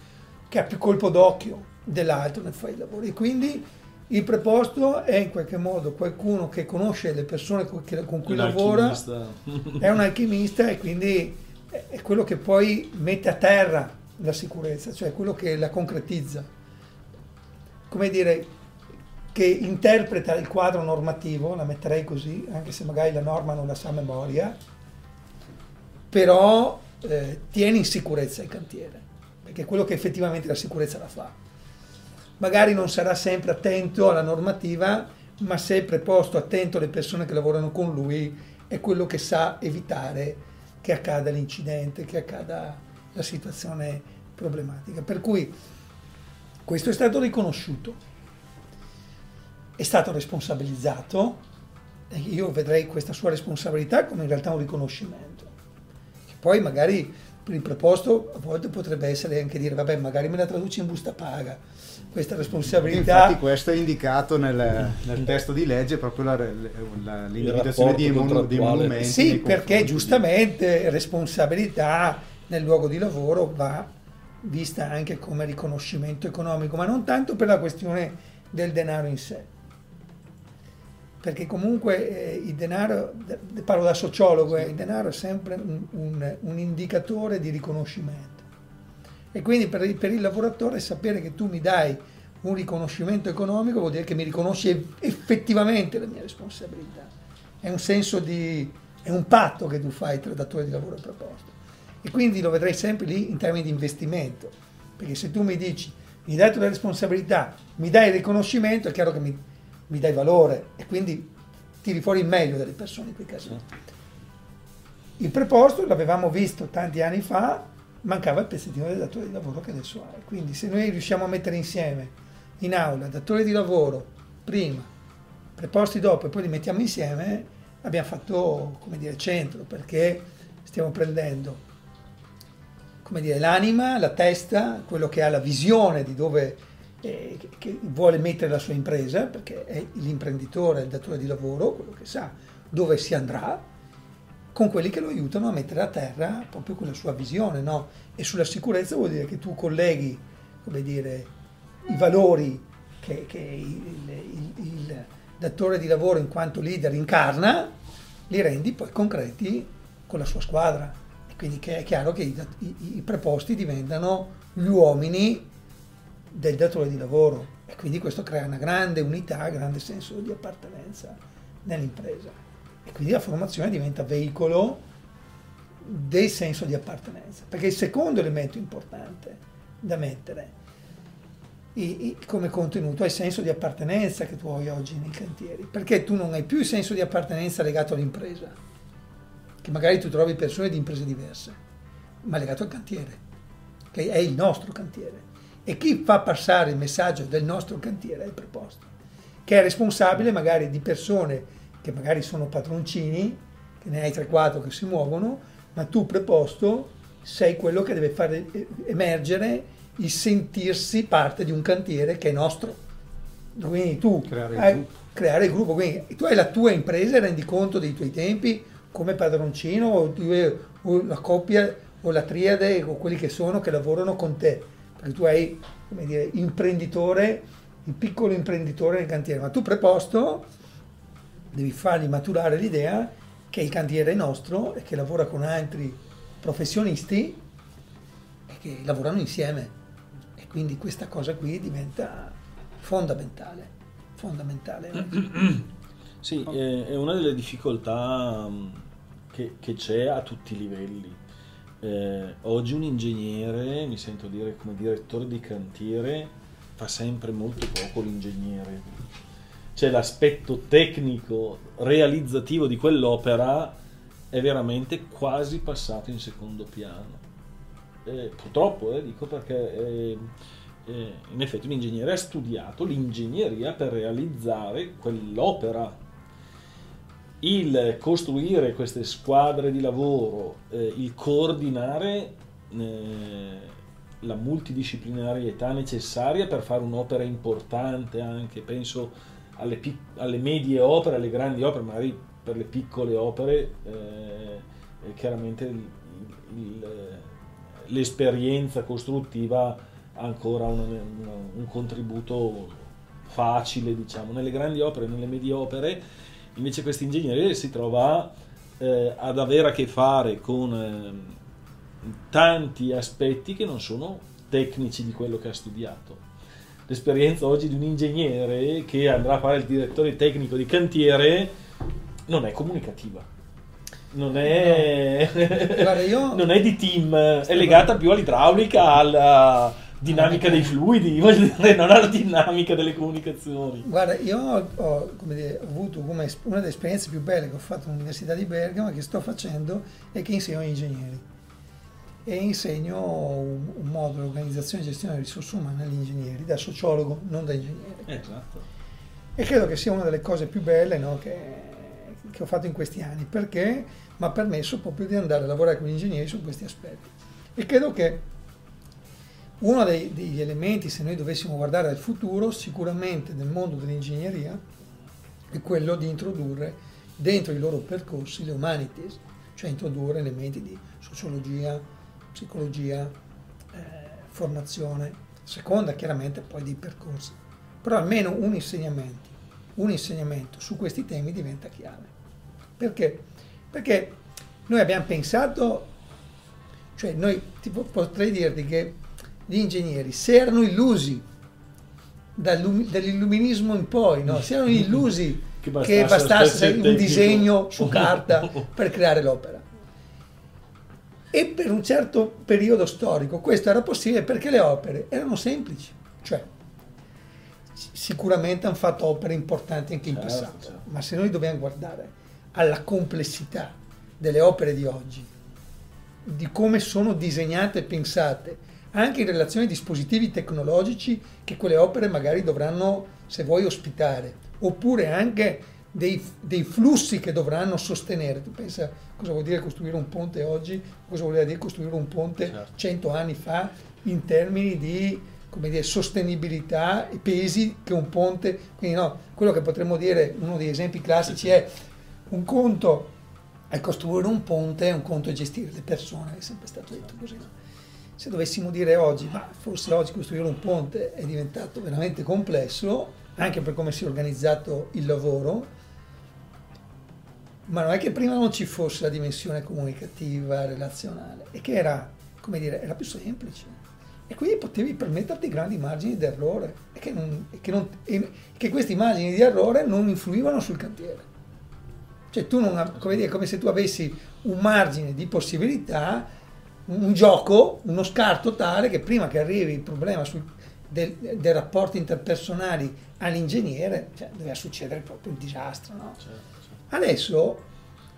S3: che ha più colpo d'occhio dell'altro nel fare i lavori. Quindi il preposto è in qualche modo qualcuno che conosce le persone con che- con cui lavora, è un alchimista e quindi è quello che poi mette a terra la sicurezza, cioè quello che la concretizza. Come dire, che interpreta il quadro normativo, la metterei così, anche se magari la norma non la sa a memoria, però eh, tiene in sicurezza il cantiere, perché è quello che effettivamente la sicurezza la fa. Magari non sarà sempre attento alla normativa, ma sempre posto attento alle persone che lavorano con lui, è quello che sa evitare che accada l'incidente, che accada la situazione problematica. Per cui questo è stato riconosciuto, è stato responsabilizzato, e io vedrei questa sua responsabilità come in realtà un riconoscimento. Che poi magari per il preposto a volte potrebbe essere anche dire vabbè magari me la traduci in busta paga, questa responsabilità...
S4: Infatti questo è indicato nel, nel testo di legge, proprio la, la- l'individuazione di, emonu- di monumenti.
S3: Sì, perché giustamente responsabilità nel luogo di lavoro va vista anche come riconoscimento economico, ma non tanto per la questione del denaro in sé. Perché comunque eh, il denaro, d- parlo da sociologo, eh, il denaro è sempre un, un- un indicatore di riconoscimento. E quindi per il, per il lavoratore sapere che tu mi dai un riconoscimento economico vuol dire che mi riconosci eff- effettivamente la mia responsabilità. È un senso di... è un patto che tu fai tra datore di lavoro e preposto. E quindi lo vedrei sempre lì in termini di investimento. Perché se tu mi dici, mi dai la responsabilità, mi dai il riconoscimento, è chiaro che mi, mi dai valore e quindi tiri fuori il meglio delle persone in quei casi. Il preposto l'avevamo visto tanti anni fa, mancava il pezzettino del datore di lavoro che adesso ha. Quindi se noi riusciamo a mettere insieme in aula datore di lavoro prima, preposti dopo e poi li mettiamo insieme, abbiamo fatto come dire centro perché stiamo prendendo come dire, l'anima, la testa, quello che ha la visione di dove che- vuole mettere la sua impresa, perché è l'imprenditore, il datore di lavoro, quello che sa dove si andrà, con quelli che lo aiutano a mettere a terra proprio quella sua visione. No? E sulla sicurezza vuol dire che tu colleghi come dire, i valori che, che il, il- il datore di lavoro in quanto leader incarna, li rendi poi concreti con la sua squadra. E quindi è chiaro che i, i- i preposti diventano gli uomini del datore di lavoro e quindi questo crea una grande unità, grande senso di appartenenza nell'impresa. E quindi la formazione diventa veicolo del senso di appartenenza. Perché il secondo elemento importante da mettere i- i- come contenuto è il senso di appartenenza che tu hai oggi nei cantieri. Perché tu non hai più il senso di appartenenza legato all'impresa, che magari tu trovi persone di imprese diverse, ma legato al cantiere, che è il nostro cantiere. E chi fa passare il messaggio del nostro cantiere è il preposto, che è responsabile magari di persone che magari sono padroncini, che ne hai 3-4 che si muovono, ma tu preposto sei quello che deve fare eh, emergere il sentirsi parte di un cantiere che è nostro. Quindi tu
S4: Creare il
S3: hai-
S4: gruppo.
S3: creare il gruppo, quindi tu hai la tua impresa e rendi conto dei tuoi tempi come padroncino o, due- o la coppia o la triade o quelli che sono che lavorano con te, tu hai come dire, imprenditore, il piccolo imprenditore nel cantiere, ma tu preposto devi fargli maturare l'idea che il cantiere è nostro e che lavora con altri professionisti e che lavorano insieme. E quindi questa cosa qui diventa fondamentale. fondamentale.
S2: Sì, è, una delle difficoltà che, che c'è a tutti i livelli. Eh, oggi un ingegnere, mi sento dire come direttore di cantiere, fa sempre molto poco l'ingegnere. Cioè l'aspetto tecnico, realizzativo di quell'opera è veramente quasi passato in secondo piano. Eh, purtroppo, eh, dico perché eh, eh, in effetti un ingegnere ha studiato l'ingegneria per realizzare quell'opera il costruire queste squadre di lavoro, eh, il coordinare eh, la multidisciplinarietà necessaria per fare un'opera importante anche, penso alle, alle medie opere, alle grandi opere, magari per le piccole opere, eh, chiaramente il, l'esperienza costruttiva ha ancora un, un, un contributo facile, diciamo. Nelle grandi opere, nelle medie opere, invece questo ingegnere si trova eh, ad avere a che fare con eh, tanti aspetti che non sono tecnici di quello che ha studiato. L'esperienza oggi di un ingegnere che andrà a fare il direttore tecnico di cantiere non è comunicativa. Non è,
S3: No. Guarda, io-
S2: non è di team, è legata più all'idraulica, alla dinamica dei fluidi, voglio dire, non alla dinamica delle comunicazioni.
S3: Guarda, io ho, ho, dire, ho avuto come una delle esperienze più belle che ho fatto all'Università di Bergamo che sto facendo è che insegno agli ingegneri. E insegno un, un modulo di organizzazione e gestione delle risorse umane agli ingegneri, da sociologo, non da ingegnere.
S2: Esatto.
S3: E credo che sia una delle cose più belle no, che, che ho fatto in questi anni, perché mi ha permesso proprio di andare a lavorare con gli ingegneri su questi aspetti. E credo che uno dei- degli elementi, se noi dovessimo guardare al futuro, sicuramente nel mondo dell'ingegneria, è quello di introdurre dentro i loro percorsi le humanities, cioè introdurre elementi di sociologia, psicologia, eh, formazione, seconda chiaramente poi dei percorsi. Però almeno un insegnamento, un insegnamento su questi temi diventa chiave. Perché? Perché noi abbiamo pensato, cioè noi tipo, potrei dirti che gli ingegneri si erano illusi dall'illuminismo in poi, no? si erano illusi
S2: Che
S3: che
S2: bastasse
S3: bastasse
S2: l'aspetto
S3: un disegno su carta per creare l'opera. E per un certo periodo storico questo era possibile perché le opere erano semplici, cioè sicuramente hanno fatto opere importanti anche in
S2: Certo,
S3: passato, ma se noi dobbiamo guardare alla complessità delle opere di oggi, di come sono disegnate e pensate, anche in relazione ai dispositivi tecnologici che quelle opere magari dovranno, se vuoi, ospitare, oppure anche dei, dei flussi che dovranno sostenere. Tu pensa cosa vuol dire costruire un ponte oggi, cosa vuol dire costruire un ponte
S2: Certo.
S3: cento anni fa in termini di come dire, sostenibilità e pesi che un ponte, quindi no, quello che potremmo dire, uno degli esempi classici è un conto è costruire un ponte, un conto è gestire le persone, è sempre stato detto così. Se dovessimo dire oggi, ma forse oggi costruire un ponte è diventato veramente complesso, anche per come si è organizzato il lavoro, ma non è che prima non ci fosse la dimensione comunicativa, relazionale, e che era, come dire, era più semplice. E quindi potevi permetterti grandi margini di errore, e che, non- e che non- e che questi margini di errore non influivano sul cantiere. Cioè tu non, come dire, come se tu avessi un margine di possibilità, un gioco, uno scarto tale che prima che arrivi il problema sul- del- dei rapporti interpersonali all'ingegnere, cioè, doveva succedere proprio un disastro. no?
S2: Certo,
S3: Adesso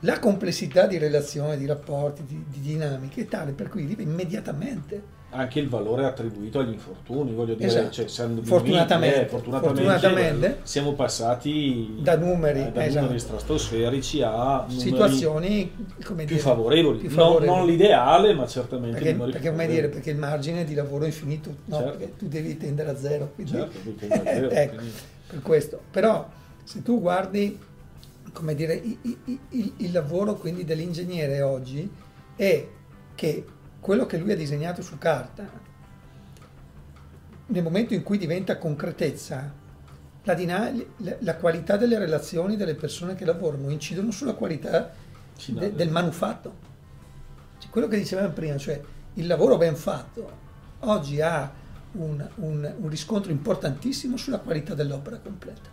S3: la complessità di relazioni, di rapporti, di, di dinamiche è tale per cui arriva immediatamente.
S2: Anche il valore attribuito agli infortuni, voglio dire,
S3: Esatto.
S2: cioè,
S3: Fortunatamente.
S2: eh, fortunatamente,
S3: Fortunatamente.
S2: siamo passati
S3: Da numeri,
S2: eh, da
S3: esatto.
S2: numeri stratosferici a
S3: Situazioni
S2: più
S3: dire,
S2: favorevoli.
S3: più
S2: Non-
S3: favorevoli.
S2: Non, l'ideale, ma certamente
S3: Perché, perché, come dire, perché il margine di lavoro è infinito, no,
S2: Certo.
S3: perché tu devi tendere a zero. Quindi,
S2: Certo, devi tendere a zero,
S3: ecco,
S2: quindi-
S3: per questo. Però se tu guardi, come dire, i- i- il, il lavoro quindi dell'ingegnere oggi è che quello che lui ha disegnato su carta, nel momento in cui diventa concretezza, la, dina- la- la qualità delle relazioni delle persone che lavorano incidono sulla qualità de- del manufatto. Cioè, quello che dicevamo prima, cioè il lavoro ben fatto, oggi ha un, un- un riscontro importantissimo sulla qualità dell'opera completa.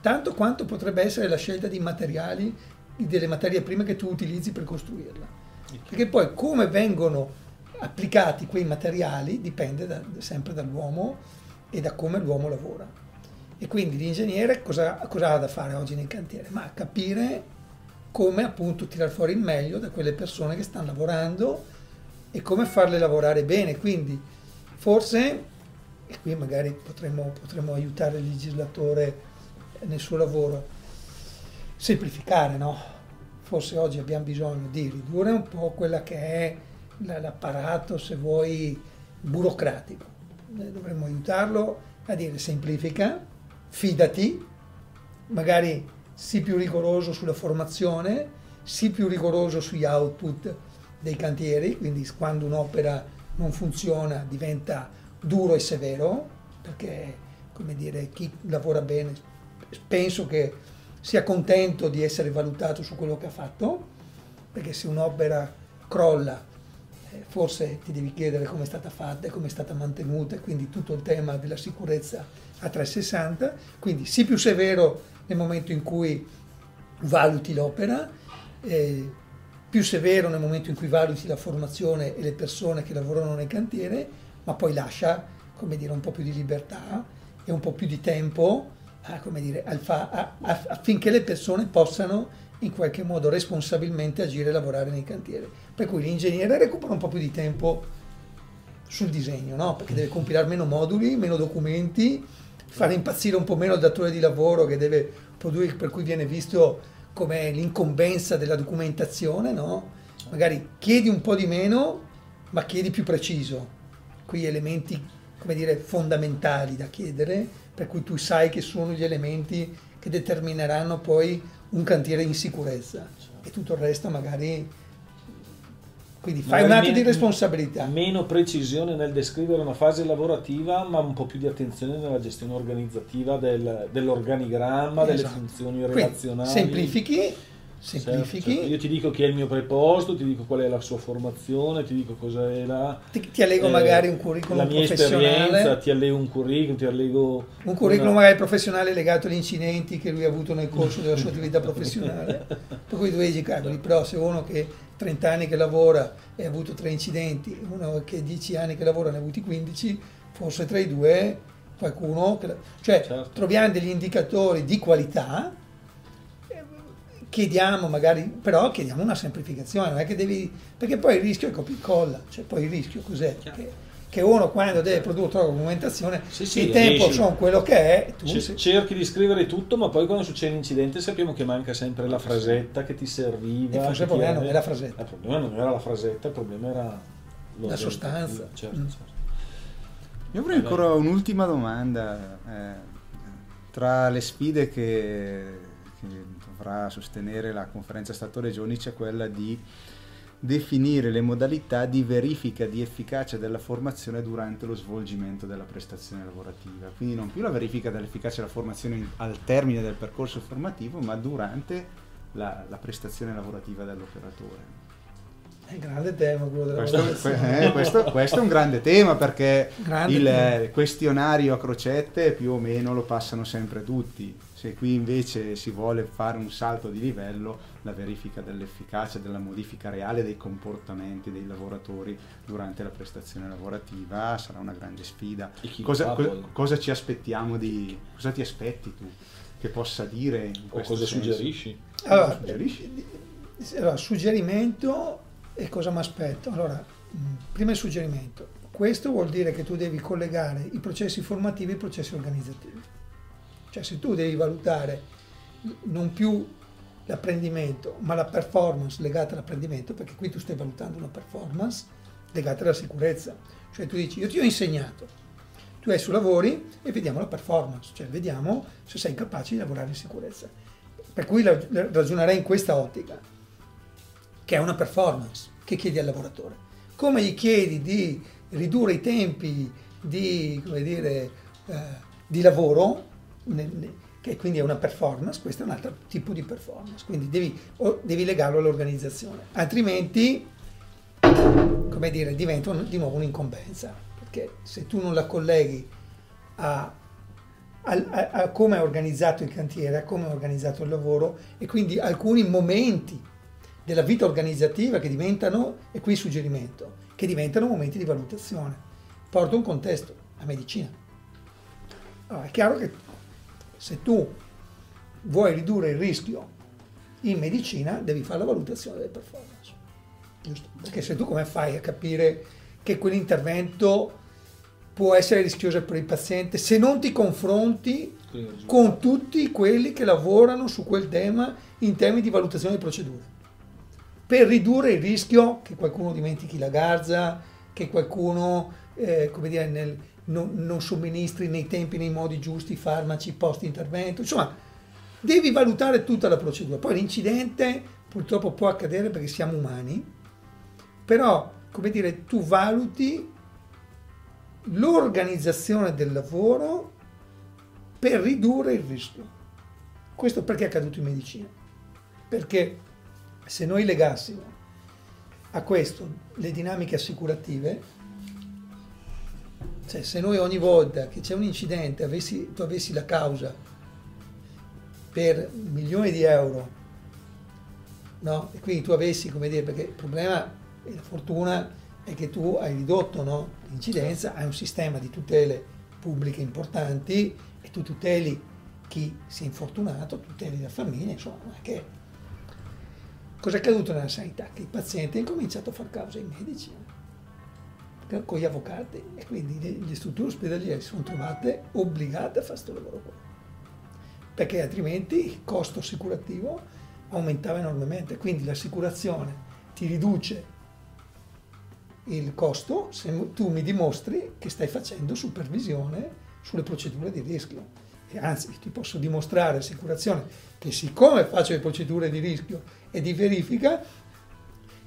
S3: Tanto quanto potrebbe essere la scelta di materiali, delle materie prime che tu utilizzi per costruirla. Perché poi come vengono applicati quei materiali dipende da- sempre dall'uomo e da come l'uomo lavora. E quindi l'ingegnere cosa, cosa ha da fare oggi nel cantiere? Ma capire come appunto tirar fuori il meglio da quelle persone che stanno lavorando e come farle lavorare bene. Quindi forse, e qui magari potremmo, potremmo aiutare il legislatore nel suo lavoro, semplificare, no? Forse oggi abbiamo bisogno di ridurre un po' quella che è l'apparato, se vuoi, burocratico. Eh, dovremmo aiutarlo a dire semplifica, fidati, magari sii più rigoroso sulla formazione, sii più rigoroso sugli output dei cantieri, quindi quando un'opera non funziona diventa duro e severo, perché come dire, chi lavora bene penso che sia contento di essere valutato su quello che ha fatto, perché se un'opera crolla forse ti devi chiedere come è stata fatta e come è stata mantenuta, quindi tutto il tema della sicurezza a 360, quindi sii più severo nel momento in cui valuti l'opera, eh, più severo nel momento in cui valuti la formazione e le persone che lavorano nel cantiere, ma poi lascia dire, un po' più di libertà e un po' più di tempo come dire, affinché le persone possano in qualche modo responsabilmente agire e lavorare nei cantieri. Per cui l'ingegnere recupera un po' più di tempo sul disegno, no? perché deve compilare meno moduli, meno documenti, fare impazzire un po' meno il datore di lavoro che deve produrre, per cui viene visto come l'incombenza della documentazione, no? magari chiedi un po' di meno, ma chiedi più preciso, qui elementi come dire, fondamentali da chiedere, per cui tu sai che sono gli elementi che determineranno poi un cantiere in sicurezza e tutto il resto magari quindi fai un atto di responsabilità.
S2: Meno precisione nel descrivere una fase lavorativa, ma un po' più di attenzione nella gestione organizzativa del, dell'organigramma, esatto. delle funzioni relazionali.
S3: Quindi, semplifichi semplifichi. Certo, certo.
S2: Io ti dico chi è il mio preposto, ti dico qual è la sua formazione, ti dico cosa è la...
S3: Ti, ti allego eh, magari un curriculum
S2: la mia esperienza, ti allego un curriculum, ti allego...
S3: Un curriculum una... magari professionale legato agli incidenti che lui ha avuto nel corso della sua attività professionale. per cui tu dici, cavoli, però se uno che 30 anni che lavora e ha avuto tre incidenti, uno che 10 anni che lavora ne ha avuti 15, forse tra i due qualcuno... Che... Cioè certo. troviamo degli indicatori di qualità chiediamo magari, però chiediamo una semplificazione, non è che devi, perché poi il rischio è copia e incolla, cioè poi il rischio cos'è? Che, che, uno quando deve produrre troppa documentazione, sì, sì, il tempo riesci, sono quello che è,
S2: tu c- cerchi di scrivere tutto, ma poi quando succede l'incidente sappiamo che manca sempre la frasetta che ti serviva.
S3: E forse il problema non era la frasetta.
S2: Il problema non era la frasetta, il problema era
S3: la sostanza.
S2: Certo, mm. certo.
S4: Io avrei ancora un'ultima domanda. Eh, tra le sfide che, che dovrà sostenere la conferenza Stato-Regioni c'è quella di definire le modalità di verifica di efficacia della formazione durante lo svolgimento della prestazione lavorativa. Quindi non più la verifica dell'efficacia della formazione al termine del percorso formativo, ma durante la, la prestazione lavorativa dell'operatore.
S3: È un grande tema quello della
S4: questo, eh, questo, questo, è un grande tema perché grande il tema. questionario a crocette più o meno lo passano sempre tutti. Se qui invece si vuole fare un salto di livello, la verifica dell'efficacia, della modifica reale dei comportamenti dei lavoratori durante la prestazione lavorativa sarà una grande sfida. Cosa, co- cosa, ci aspettiamo di... cosa ti aspetti tu che possa dire in
S2: o cosa senso? suggerisci?
S3: Allora, suggerisci? Allora, suggerimento e cosa mi aspetto? Allora, mm, prima il suggerimento. Questo vuol dire che tu devi collegare i processi formativi ai processi organizzativi. Cioè se tu devi valutare non più l'apprendimento, ma la performance legata all'apprendimento, perché qui tu stai valutando una performance legata alla sicurezza. Cioè tu dici, io ti ho insegnato, tu adesso lavori e vediamo la performance, cioè vediamo se sei capace di lavorare in sicurezza. Per cui ragionerei in questa ottica che è una performance che chiedi al lavoratore. Come gli chiedi di ridurre i tempi di, dire, eh, di lavoro, che quindi è una performance, questo è un altro tipo di performance, quindi devi, devi legarlo all'organizzazione, altrimenti come dire, diventa un, di nuovo un'incombenza, perché se tu non la colleghi a, a, a, a come è organizzato il cantiere, a come è organizzato il lavoro e quindi alcuni momenti della vita organizzativa che diventano, e qui il suggerimento, che diventano momenti di valutazione. Porto un contesto, la medicina. Allora, è chiaro che se tu vuoi ridurre il rischio in medicina, devi fare la valutazione delle performance. Giusto? Perché se tu come fai a capire che quell'intervento può essere rischiosa per il paziente se non ti confronti con tutti quelli che lavorano su quel tema in termini di valutazione di procedure. Per ridurre il rischio che qualcuno dimentichi la garza, che qualcuno eh, come dire, nel, non, non somministri nei tempi, nei modi giusti farmaci post intervento, insomma devi valutare tutta la procedura. Poi l'incidente purtroppo può accadere perché siamo umani, però come dire, tu valuti l'organizzazione del lavoro per ridurre il rischio. Questo perché è accaduto in medicina? Perché se noi legassimo a questo le dinamiche assicurative, cioè se noi ogni volta che c'è un incidente avessi, tu avessi la causa per milioni di euro, no? E quindi tu avessi, come dire, perché il problema e la fortuna è che tu hai ridotto no, l'incidenza, hai un sistema di tutele pubbliche importanti e tu tuteli chi si è infortunato, tuteli la famiglia, insomma, che... Cosa è accaduto nella sanità? Che i pazienti hanno cominciato a far causa ai medici, con gli avvocati e quindi le strutture ospedaliere si sono trovate obbligate a fare questo lavoro qua. Perché altrimenti il costo assicurativo aumentava enormemente, quindi l'assicurazione ti riduce il costo se tu mi dimostri che stai facendo supervisione sulle procedure di rischio. E anzi, ti posso dimostrare, assicurazione, che siccome faccio le procedure di rischio e di verifica,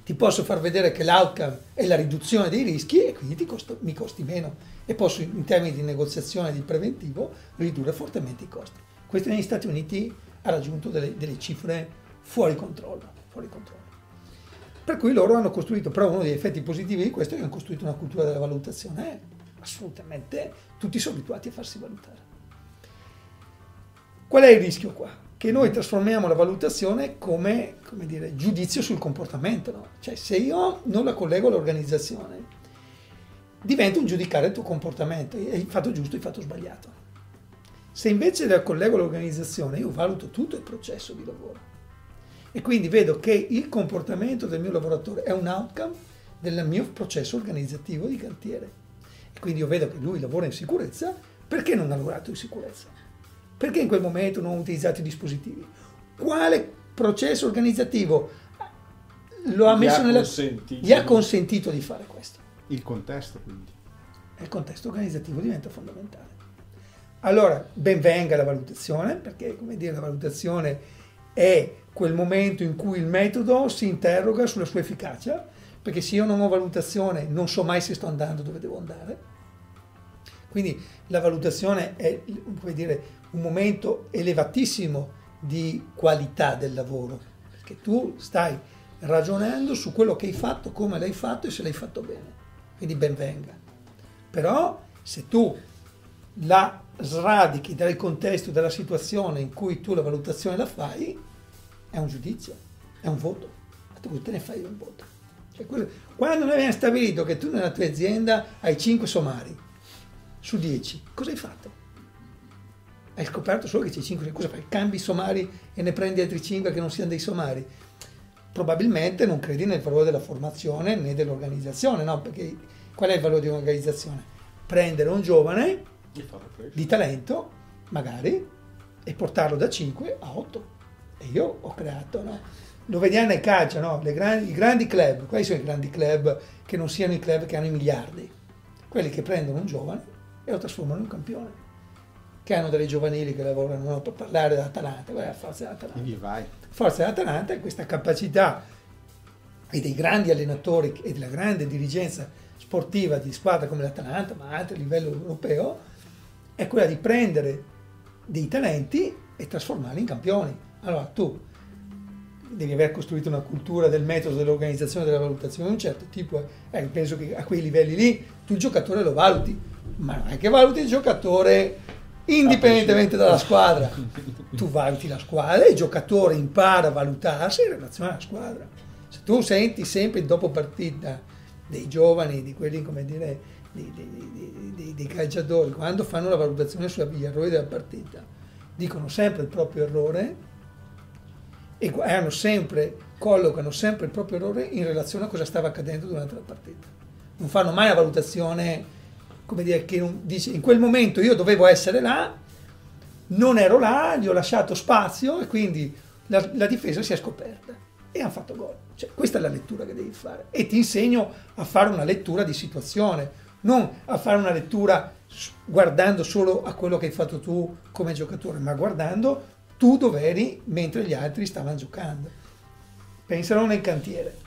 S3: ti posso far vedere che l'outcome è la riduzione dei rischi e quindi costo, mi costi meno e posso in termini di negoziazione di preventivo ridurre fortemente i costi. Questo negli Stati Uniti ha raggiunto delle, delle cifre fuori controllo, fuori controllo. Per cui loro hanno costruito, però uno degli effetti positivi di questo è che hanno costruito una cultura della valutazione. Eh, assolutamente, tutti sono abituati a farsi valutare. Qual è il rischio qua? Che noi trasformiamo la valutazione come, come dire, giudizio sul comportamento. No? Cioè se io non la collego all'organizzazione, diventa un giudicare il tuo comportamento, il fatto giusto e il fatto sbagliato. Se invece la collego all'organizzazione, io valuto tutto il processo di lavoro e quindi vedo che il comportamento del mio lavoratore è un outcome del mio processo organizzativo di cantiere. E quindi io vedo che lui lavora in sicurezza, perché non ha lavorato in sicurezza? Perché in quel momento non ha utilizzato i dispositivi? Quale processo organizzativo lo ha
S2: Gli
S3: messo
S2: ha
S3: nella... gli ha consentito di fare questo?
S4: Il contesto quindi.
S3: il contesto organizzativo diventa fondamentale. Allora, ben venga la valutazione, perché come dire, la valutazione è quel momento in cui il metodo si interroga sulla sua efficacia, perché se io non ho valutazione non so mai se sto andando dove devo andare. Quindi la valutazione è dire, un momento elevatissimo di qualità del lavoro, perché tu stai ragionando su quello che hai fatto, come l'hai fatto e se l'hai fatto bene. Quindi ben venga. Però se tu la sradichi dal contesto della situazione in cui tu la valutazione la fai, è un giudizio, è un voto. Ma tu te ne fai un voto. Cioè, quando noi abbiamo stabilito che tu nella tua azienda hai 5 somari su 10, cosa hai fatto? Hai scoperto solo che c'è 5, cosa fai? Cambi i somari e ne prendi altri 5 che non siano dei somari? Probabilmente non credi nel valore della formazione né dell'organizzazione, no? Perché qual è il valore di un'organizzazione? Prendere un giovane di talento, magari, e portarlo da 5 a 8 e io ho creato, no? Lo vediamo nel calcio, no? grandi, I grandi club, quali sono i grandi club che non siano i club che hanno i miliardi? Quelli che prendono un giovane e lo trasformano in campione. Che hanno delle giovanili che lavorano no? per parlare dell'Atalanta, la forza dell'Atalanta. Forza dell'Atalanta è questa capacità e dei grandi allenatori e della grande dirigenza sportiva di squadra come l'Atalanta, ma anche a livello europeo, è quella di prendere dei talenti e trasformarli in campioni. Allora tu devi aver costruito una cultura del metodo dell'organizzazione della valutazione di un certo tipo, eh, penso che a quei livelli lì tu il giocatore lo valuti, ma non è che valuti il giocatore indipendentemente dalla squadra. Tu valuti la squadra il giocatore impara a valutarsi in relazione alla squadra. Se tu senti sempre il dopo partita dei giovani, di quelli come dire, dei, dei, dei, dei calciatori, quando fanno la valutazione sugli errori della partita, dicono sempre il proprio errore e hanno sempre, collocano sempre il proprio errore in relazione a cosa stava accadendo durante la partita. Non fanno mai la valutazione come dire, che non, dice, in quel momento io dovevo essere là, non ero là, gli ho lasciato spazio e quindi la, la difesa si è scoperta e hanno fatto gol. Cioè, questa è la lettura che devi fare e ti insegno a fare una lettura di situazione, non a fare una lettura guardando solo a quello che hai fatto tu come giocatore, ma guardando tu dove eri mentre gli altri stavano giocando. Pensano nel cantiere.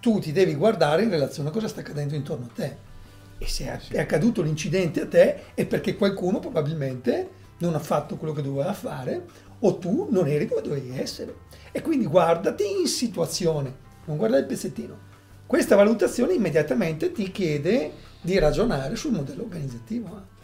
S3: Tu ti devi guardare in relazione a cosa sta accadendo intorno a te. E se è accaduto l'incidente a te è perché qualcuno probabilmente non ha fatto quello che doveva fare o tu non eri dove dovevi essere. E quindi guardati in situazione, non guarda il pezzettino. Questa valutazione immediatamente ti chiede di ragionare sul modello organizzativo.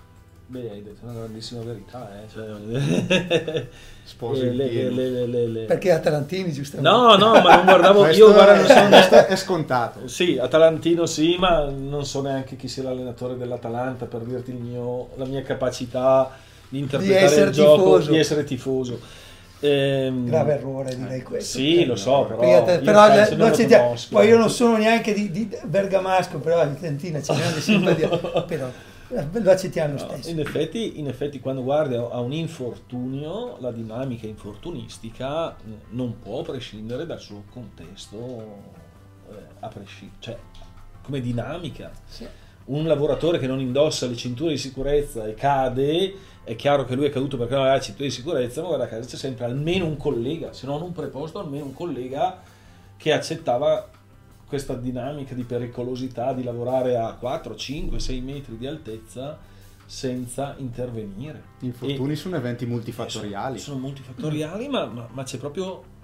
S3: Eh.
S2: Beh, hai detto una grandissima verità, eh. Cioè,
S4: Sposo in
S2: le- le- le- le- le-
S3: Perché Atalantini giustamente.
S2: No, no, ma non guardavo
S4: Questo
S2: io, guarda, non
S4: è-
S2: sono
S4: questo è scontato.
S2: Sì, Atalantino sì, ma non so neanche chi sia l'allenatore dell'Atalanta per dirti il mio- la mia capacità di interpretare
S3: essere
S2: il gioco,
S3: tifoso.
S2: di essere tifoso. Ehm,
S3: Grave errore direi questo.
S2: Sì, lo so, però,
S3: Perché-
S2: io
S3: però lo
S2: non lo
S3: poi io non sono neanche di, di bergamasco, però di Tentina c'è grande simpatia, però lo accettiamo
S2: No,
S3: stesso.
S2: in, effetti, in effetti quando guardi a a un infortunio, la dinamica infortunistica eh, non può prescindere dal suo contesto eh, a prescindere, cioè come dinamica.
S3: Sì.
S2: Un lavoratore che non indossa le cinture di sicurezza e cade, è chiaro che lui è caduto perché non aveva la cintura di sicurezza, ma guarda caso c'è sempre almeno un collega, se non un preposto, almeno un collega che accettava questa dinamica di pericolosità di lavorare a 4, 5, 6 metri di altezza senza intervenire.
S4: Gli infortuni
S2: E-
S4: sono eventi multifattoriali.
S2: Sono, sono multifattoriali, ma, ma- ma c'è proprio...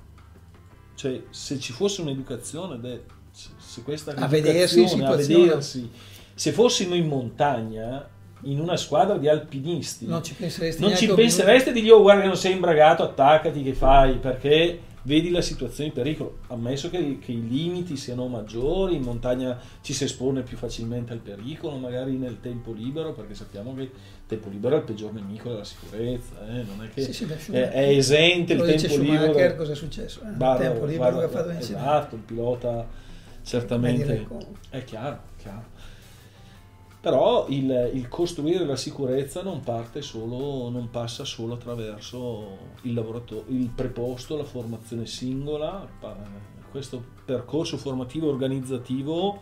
S2: Cioè, se ci fosse un'educazione, de- se, questa
S3: A vedersi
S2: a vedersi, se fossimo in montagna, in una squadra di alpinisti,
S3: Non ci penseresti
S2: non ci penseresti di dire, oh guarda che non sei imbragato, attaccati, che fai, perché vedi la situazione di pericolo, ammesso che, che i limiti siano maggiori, in montagna ci si espone più facilmente al pericolo, magari nel tempo libero, perché sappiamo che il tempo libero è il peggior nemico della sicurezza, eh, non è che
S3: Sì, sì, beh,
S2: è, è esente il
S3: Lo
S2: tempo libero.
S3: Schumacher, cosa è successo? Eh, il
S2: Guarda,
S3: tempo libero
S2: guarda,
S3: che ha fatto l'incidente.
S2: Esatto, il pilota certamente è chiaro, chiaro. Però il, il costruire la sicurezza non solo, non passa solo attraverso il il preposto, la formazione singola. Questo percorso formativo organizzativo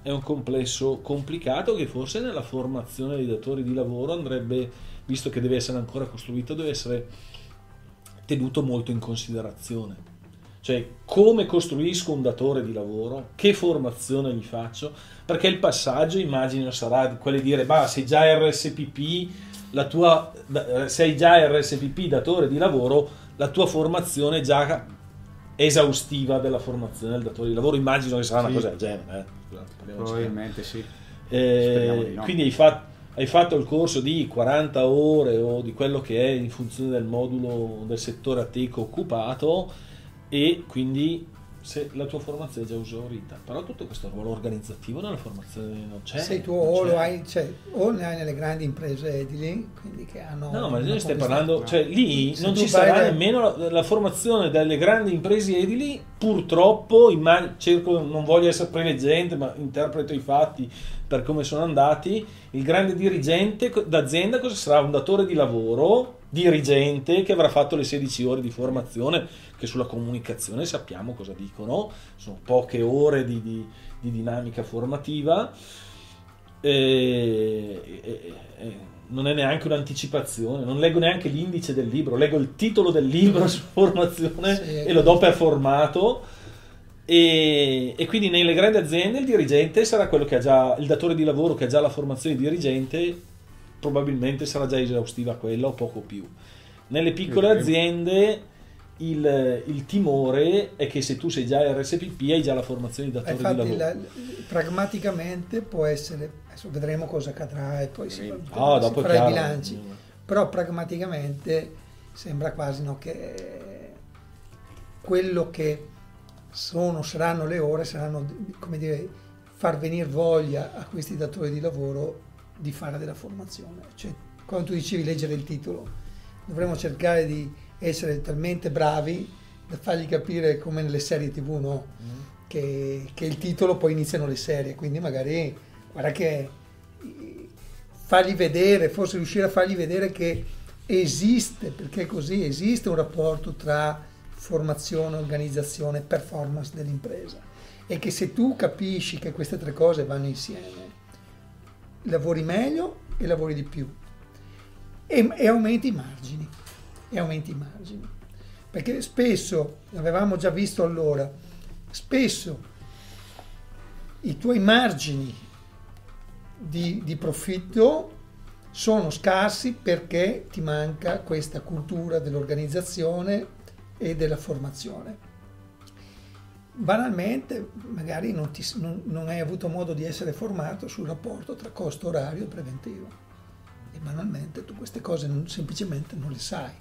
S2: è un complesso complicato che forse nella formazione dei datori di lavoro andrebbe, visto che deve essere ancora costruito, deve essere tenuto molto in considerazione. Cioè, come costruisco un datore di lavoro, che formazione gli faccio, perché il passaggio, immagino, sarà quello di dire, bah, sei già RSPP, la tua, da- sei già RSPP datore di lavoro, la tua formazione è già esaustiva della formazione del datore di lavoro, immagino che sarà una
S4: Sì.
S2: cosa del genere. Eh.
S4: Probabilmente sì.
S2: Eh,
S4: no.
S2: Quindi hai, fat- hai fatto il corso di 40 ore o di quello che è in funzione del modulo del settore ateco occupato e quindi se la tua formazione è già esaurita. Però tutto questo ruolo organizzativo nella formazione non c'è.
S3: Sei tu o lo hai, cioè, o ne hai nelle grandi imprese edili, quindi che hanno...
S2: No, ma noi stiamo parlando, cioè lì
S3: Se
S2: non ci sarà
S3: da-
S2: nemmeno la, la formazione delle grandi imprese edili, purtroppo, immag- cerco, non voglio essere preveggente, ma interpreto i fatti per come sono andati, il grande dirigente d'azienda cosa sarà? Un datore di lavoro, dirigente, che avrà fatto le 16 ore di formazione, che sulla comunicazione sappiamo cosa dicono, sono poche ore di, di- di dinamica formativa, e, e- e non è neanche un'anticipazione, non leggo neanche l'indice del libro, leggo il titolo del libro su formazione
S3: Sì.
S2: e lo do per formato. E, e quindi nelle grandi aziende il dirigente sarà quello che ha già, il datore di lavoro che ha già la formazione di dirigente, probabilmente sarà già esaustiva quella o poco più. Nelle piccole aziende il, il timore è che se tu sei già RSPP hai già la formazione di datore di
S3: Infatti,
S2: lavoro.
S3: la- pragmaticamente può essere, adesso vedremo cosa accadrà e poi si,
S2: Ah,
S3: si farà i bilanci, però pragmaticamente sembra quasi no, che quello che sono, saranno le ore, saranno come dire, far venire voglia a questi datori di lavoro di fare della formazione. Cioè, quando tu dicevi leggere il titolo, dovremmo cercare di essere talmente bravi da fargli capire come nelle serie tv, no?
S2: Mm.
S3: che, che il titolo poi iniziano le serie, quindi magari guarda che fargli vedere, forse riuscire a fargli vedere che esiste, perché così esiste un rapporto tra formazione, organizzazione, performance dell'impresa e che se tu capisci che queste tre cose vanno insieme, lavori meglio e lavori di più e, e aumenti i margini e aumenti i margini perché spesso avevamo già visto allora spesso i tuoi margini di, di profitto sono scarsi perché ti manca questa cultura dell'organizzazione e della formazione. Banalmente, magari non, ti, non, non, hai avuto modo di essere formato sul rapporto tra costo orario e preventivo. E banalmente tu queste cose non, semplicemente non le sai.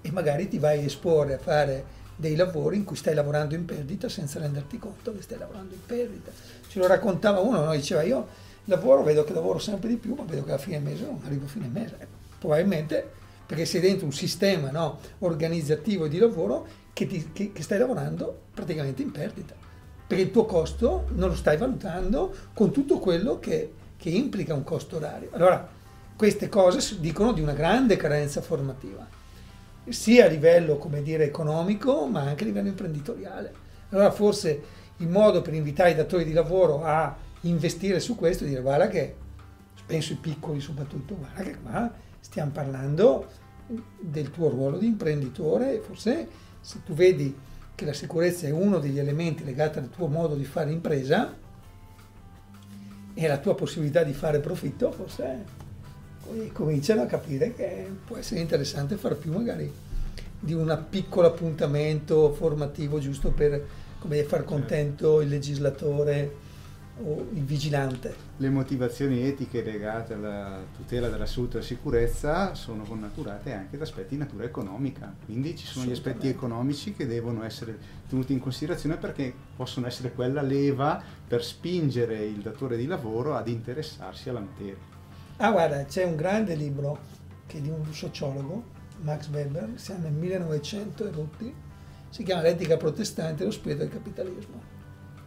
S3: E magari ti vai a esporre a fare dei lavori in cui stai lavorando in perdita senza renderti conto che stai lavorando in perdita. Ce lo raccontava uno, no? diceva io lavoro, vedo che lavoro sempre di più, ma vedo che a fine mese non arrivo a fine mese. Probabilmente perché sei dentro un sistema no, organizzativo di lavoro che, ti, che, che stai lavorando praticamente in perdita, perché il tuo costo non lo stai valutando con tutto quello che, che implica un costo orario. Allora, queste cose dicono di una grande carenza formativa, sia a livello, come dire, economico, ma anche a livello imprenditoriale. Allora, forse il modo per invitare i datori di lavoro a investire su questo e dire guarda che, penso i piccoli soprattutto, guarda che qua stiamo parlando del tuo ruolo di imprenditore, forse se tu vedi che la sicurezza è uno degli elementi legati al tuo modo di fare impresa e alla tua possibilità di fare profitto, forse cominciano a capire che può essere interessante fare più magari di un piccolo appuntamento formativo giusto per come far contento il legislatore o il vigilante.
S4: Le motivazioni etiche legate alla tutela della salute e della sicurezza sono connaturate anche da aspetti di natura economica, quindi ci sono gli aspetti economici che devono essere tenuti in considerazione perché possono essere quella leva per spingere il datore di lavoro ad interessarsi alla materia.
S3: Ah guarda, c'è un grande libro che è di un sociologo, Max Weber, siamo nel 1900 e rotti, si chiama L'etica protestante e lo spirito del capitalismo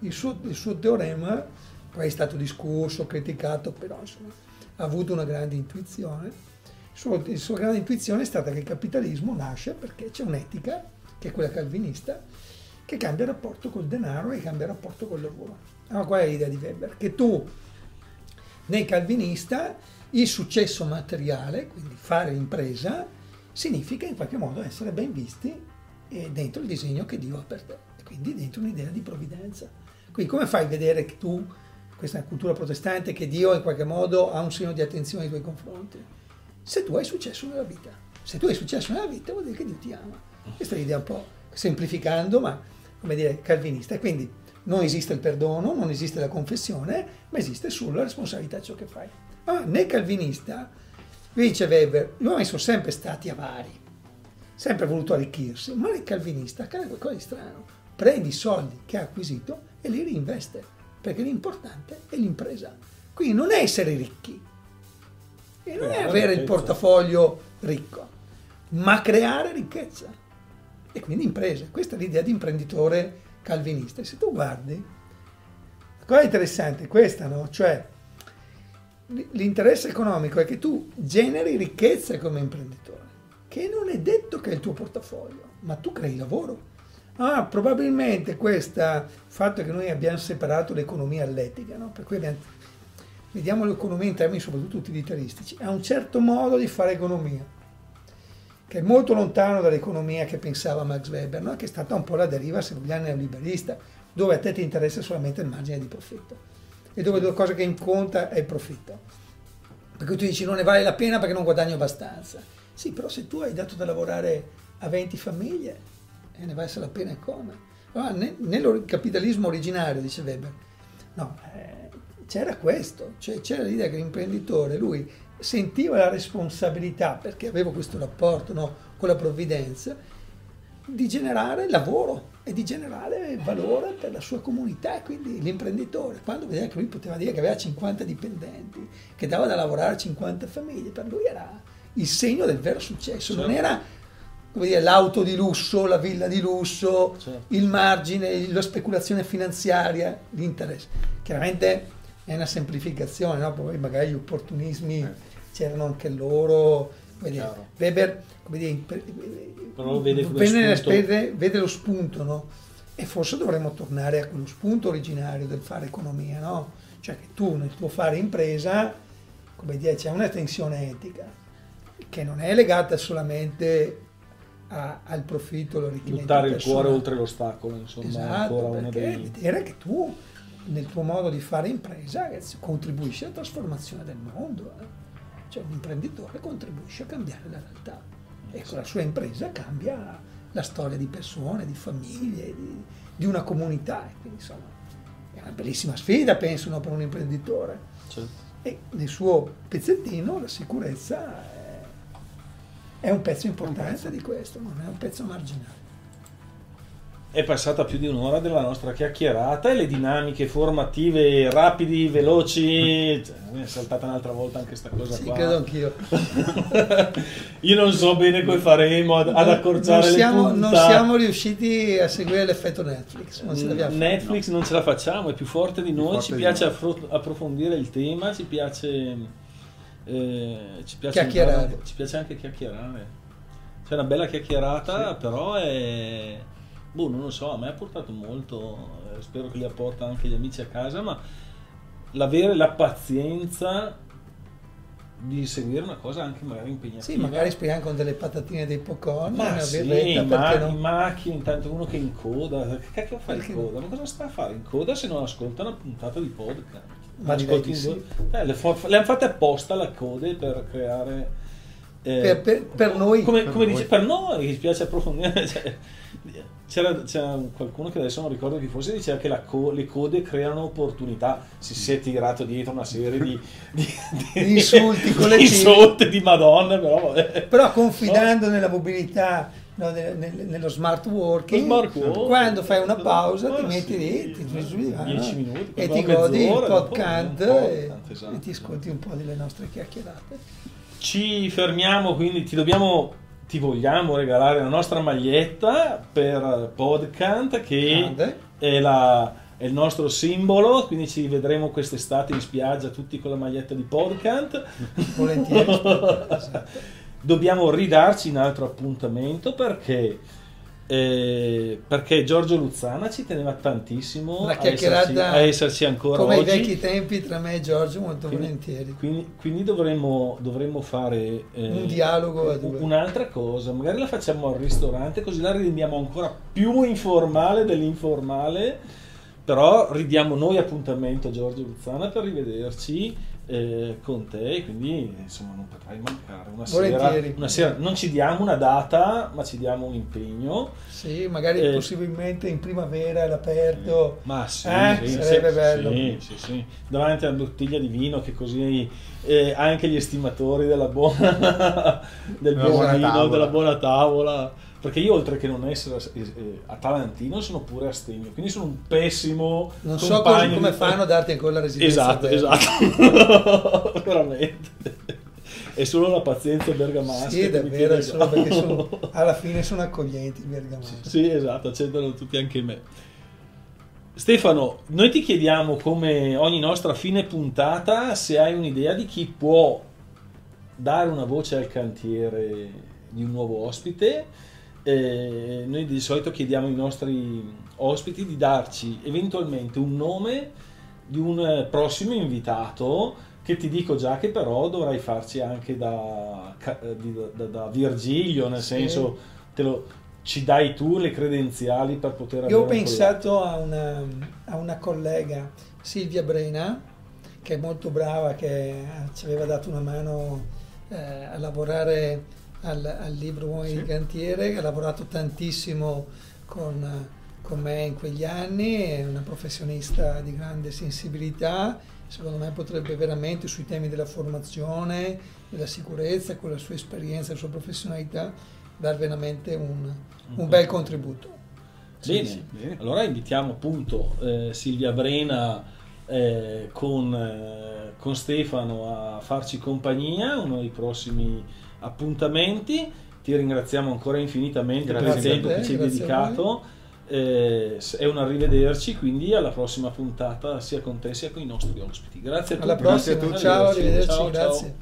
S3: il suo, il suo teorema poi è stato discusso, criticato, però insomma, ha avuto una grande intuizione. Suo, la sua grande intuizione è stata che il capitalismo nasce perché c'è un'etica, che è quella calvinista, che cambia il rapporto col denaro e cambia il rapporto col lavoro. Allora qual è l'idea di Weber? Che tu, nel calvinista, il successo materiale, quindi fare impresa, significa in qualche modo essere ben visti dentro il disegno che Dio ha per te, quindi dentro un'idea di provvidenza. Quindi come fai a vedere che tu, questa cultura protestante, che Dio in qualche modo ha un segno di attenzione nei tuoi confronti? Se tu hai successo nella vita. Se tu hai successo nella vita vuol dire che Dio ti ama. Questa è l'idea un po' semplificando, ma come dire calvinista. E quindi non esiste il perdono, non esiste la confessione, ma esiste solo la responsabilità di ciò che fai. Ma nel calvinista, dice Weber, gli uomini sono sempre stati avari, sempre voluto arricchirsi, ma nel calvinista accade qualcosa di strano. Prendi i soldi che ha acquisito e li reinveste, perché l'importante è l'impresa. Quindi non è essere ricchi, e non è avere il portafoglio ricco, ma creare ricchezza. E quindi impresa. Questa è l'idea di imprenditore calvinista. E se tu guardi, la cosa interessante è questa, no? Cioè, l'interesse economico è che tu generi ricchezza come imprenditore, che non è detto che è il tuo portafoglio, ma tu crei lavoro. Ah, probabilmente questo fatto che noi abbiamo separato l'economia all'etica, no? per cui abbiamo, vediamo l'economia in termini soprattutto utilitaristici, è un certo modo di fare economia, che è molto lontano dall'economia che pensava Max Weber, no? che è stata un po' la deriva, se vogliamo, neoliberista, dove a te ti interessa solamente il margine di profitto e dove la cosa che conta è il profitto. Perché tu dici non ne vale la pena perché non guadagno abbastanza. Sì, però se tu hai dato da lavorare a 20 famiglie, e ne vale la pena come. Allora, nel capitalismo originario, dice Weber, no, eh, c'era questo, cioè c'era l'idea che l'imprenditore, lui sentiva la responsabilità, perché aveva questo rapporto no, con la provvidenza, di generare lavoro e di generare valore per la sua comunità e quindi l'imprenditore quando vedeva che lui poteva dire che aveva 50 dipendenti che dava da lavorare a 50 famiglie per lui era il segno del vero successo certo. non era come dire, l'auto di lusso, la villa di lusso, certo. il margine, la speculazione finanziaria, l'interesse. Chiaramente è una semplificazione, no? poi magari gli opportunismi
S4: Eh.
S3: c'erano anche loro. dire. Weber come dire,
S2: lo vede
S3: spese- vede lo spunto, no? E forse dovremmo tornare a quello spunto originario del fare economia, no? Cioè che tu nel tuo fare impresa, come dire, c'è una tensione etica che non è legata solamente a- al profitto, all'arricchimento
S2: buttare il cuore oltre l'ostacolo, insomma, è
S3: Esatto, perché
S2: dei...
S3: vedere che tu nel tuo modo di fare impresa eh, contribuisci alla trasformazione del mondo. eh. Cioè un imprenditore contribuisce a cambiare la realtà e con la sua impresa cambia la storia di persone, di famiglie, di, di una comunità. E quindi insomma è una bellissima sfida, penso, no, per un imprenditore.
S2: Cioè,
S3: E nel suo pezzettino la sicurezza è, un pezzo importante di questo, non è un pezzo marginale.
S2: È passata più di un'ora della nostra chiacchierata e le dinamiche formative rapidi, veloci. Cioè, mi è saltata un'altra volta anche questa cosa
S3: Sì,
S2: qua.
S3: credo anch'io.
S2: Io non so bene come faremo ad, ad accorciare
S3: non siamo,
S2: le
S3: non
S2: puntate.
S3: siamo riusciti a seguire l'effetto Netflix, non.
S2: Netflix non ce la facciamo, è più forte di noi,
S4: forte
S2: ci piace
S4: noi.
S2: approfondire il tema, ci piace, eh, ci piace
S3: Chiacchierare.
S2: imparare- ci piace anche chiacchierare. C'è una bella chiacchierata, però è... Boh, non lo so, a me ha portato molto, eh, spero che li apporta anche gli amici a casa, ma l'avere la pazienza di seguire una cosa anche magari impegnativa.
S3: Sì, magari spieghiamo con delle patatine dei popcorn,
S2: Ma
S3: una
S2: sì,
S3: birretta,
S2: ma-
S3: no?
S2: in macchina, intanto uno che in coda, che cacchio fa
S3: Perché
S2: in coda? Ma cosa sta a fare in coda se non ascolta una puntata di podcast?
S3: Ma
S2: Ascolti
S3: di sì.
S2: eh, le, fa- le hanno fatte apposta la code per creare... eh,
S3: Per- per- per noi.
S2: Come,
S4: Per
S2: come
S4: noi.
S2: dice, per noi, che ci piace approfondire. cioè, c'era, c'era qualcuno che adesso non ricordo chi fosse, diceva che co- le code creano opportunità. Si, si è tirato dietro una serie di, di,
S3: Di insulti
S2: di insulti di Madonna, però vabbè.
S3: Però confidando nella mobilità, no, nel- nel- nello smart working,
S2: smart working.
S3: quando fai una pausa ti
S2: Ma
S3: metti lì, ti metti sul divano
S2: 10 minuti,
S3: e ti godi il podcast e,
S2: esatto.
S3: e ti ascolti un po' delle nostre chiacchierate.
S2: Ci fermiamo, quindi ti dobbiamo, ti vogliamo regalare la nostra maglietta per Podcast che è, la- è il nostro simbolo, quindi ci vedremo quest'estate in spiaggia tutti con la maglietta di Podcast.
S3: Volentieri. Esatto.
S2: Dobbiamo ridarci un altro appuntamento perché, eh, perché Giorgio Luzzana ci teneva tantissimo a esserci, a esserci ancora
S3: Come
S2: oggi.
S3: ai vecchi tempi tra me e Giorgio, molto
S2: Quindi-
S3: volentieri.
S2: Quindi, quindi dovremmo, dovremmo fare eh,
S3: Un dialogo a.
S2: Un'altra cosa, magari la facciamo al ristorante così la rendiamo ancora più informale dell'informale, però ridiamo noi appuntamento Giorgio Luzzana per rivederci eh, con te, quindi insomma non potrai mancare una sera, una sera. Non ci diamo una data, ma ci diamo un impegno.
S3: Sì, magari
S2: Eh,
S3: possibilmente in primavera all'aperto.
S2: Ma sì,
S3: Eh,
S2: sì,
S3: sarebbe
S2: sì,
S3: bello.
S2: Sì, sì. Davanti a una bottiglia di vino che così eh, anche gli estimatori della buona, del buon vino, della buona tavola. Perché io oltre che non essere eh, eh, atalantino sono pure astemio, quindi sono un pessimo
S3: Non so come
S2: di-
S3: fanno a darti ancora la residenza.
S2: Esatto, esatto. Veramente. È solo la pazienza bergamasca.
S3: Sì, davvero, è solo perché sono- alla fine sono accoglienti i bergamaschi.
S2: Sì, esatto, accettano tutti anche me. Stefano, noi ti chiediamo come ogni nostra fine puntata se hai un'idea di chi può dare una voce al cantiere di un nuovo ospite. Eh, noi di solito chiediamo ai nostri ospiti di darci eventualmente un nome di un eh, prossimo invitato che ti dico già che però dovrai farci anche da, eh, di- da- da Virgilio, nel
S3: Sì.
S2: senso te lo, ci dai tu le credenziali per poter
S3: Io ho pensato a una, a una collega, Silvia Brena, che è molto brava, che ci aveva dato una mano eh, a lavorare al, al libro Uomini di Cantiere, che ha lavorato tantissimo con, con me in quegli anni, è una professionista di grande sensibilità, secondo me potrebbe veramente sui temi della formazione, della sicurezza, con la sua esperienza, la sua professionalità, dare veramente un, un bel contributo.
S2: Bene,
S4: sì, bene.
S2: allora invitiamo appunto eh, Silvia Brena eh, con, eh, con Stefano a farci compagnia, uno dei prossimi appuntamenti. Ti ringraziamo ancora infinitamente per il
S4: Grazie
S2: tempo
S3: te,
S2: che ci hai
S3: grazie
S2: dedicato. eh, è un arrivederci, quindi alla prossima puntata sia con te sia con i nostri ospiti. Grazie a tutti.
S3: Alla prossima,
S4: Grazie
S3: ciao, Arrivederci.
S2: Ciao, ciao.
S3: grazie.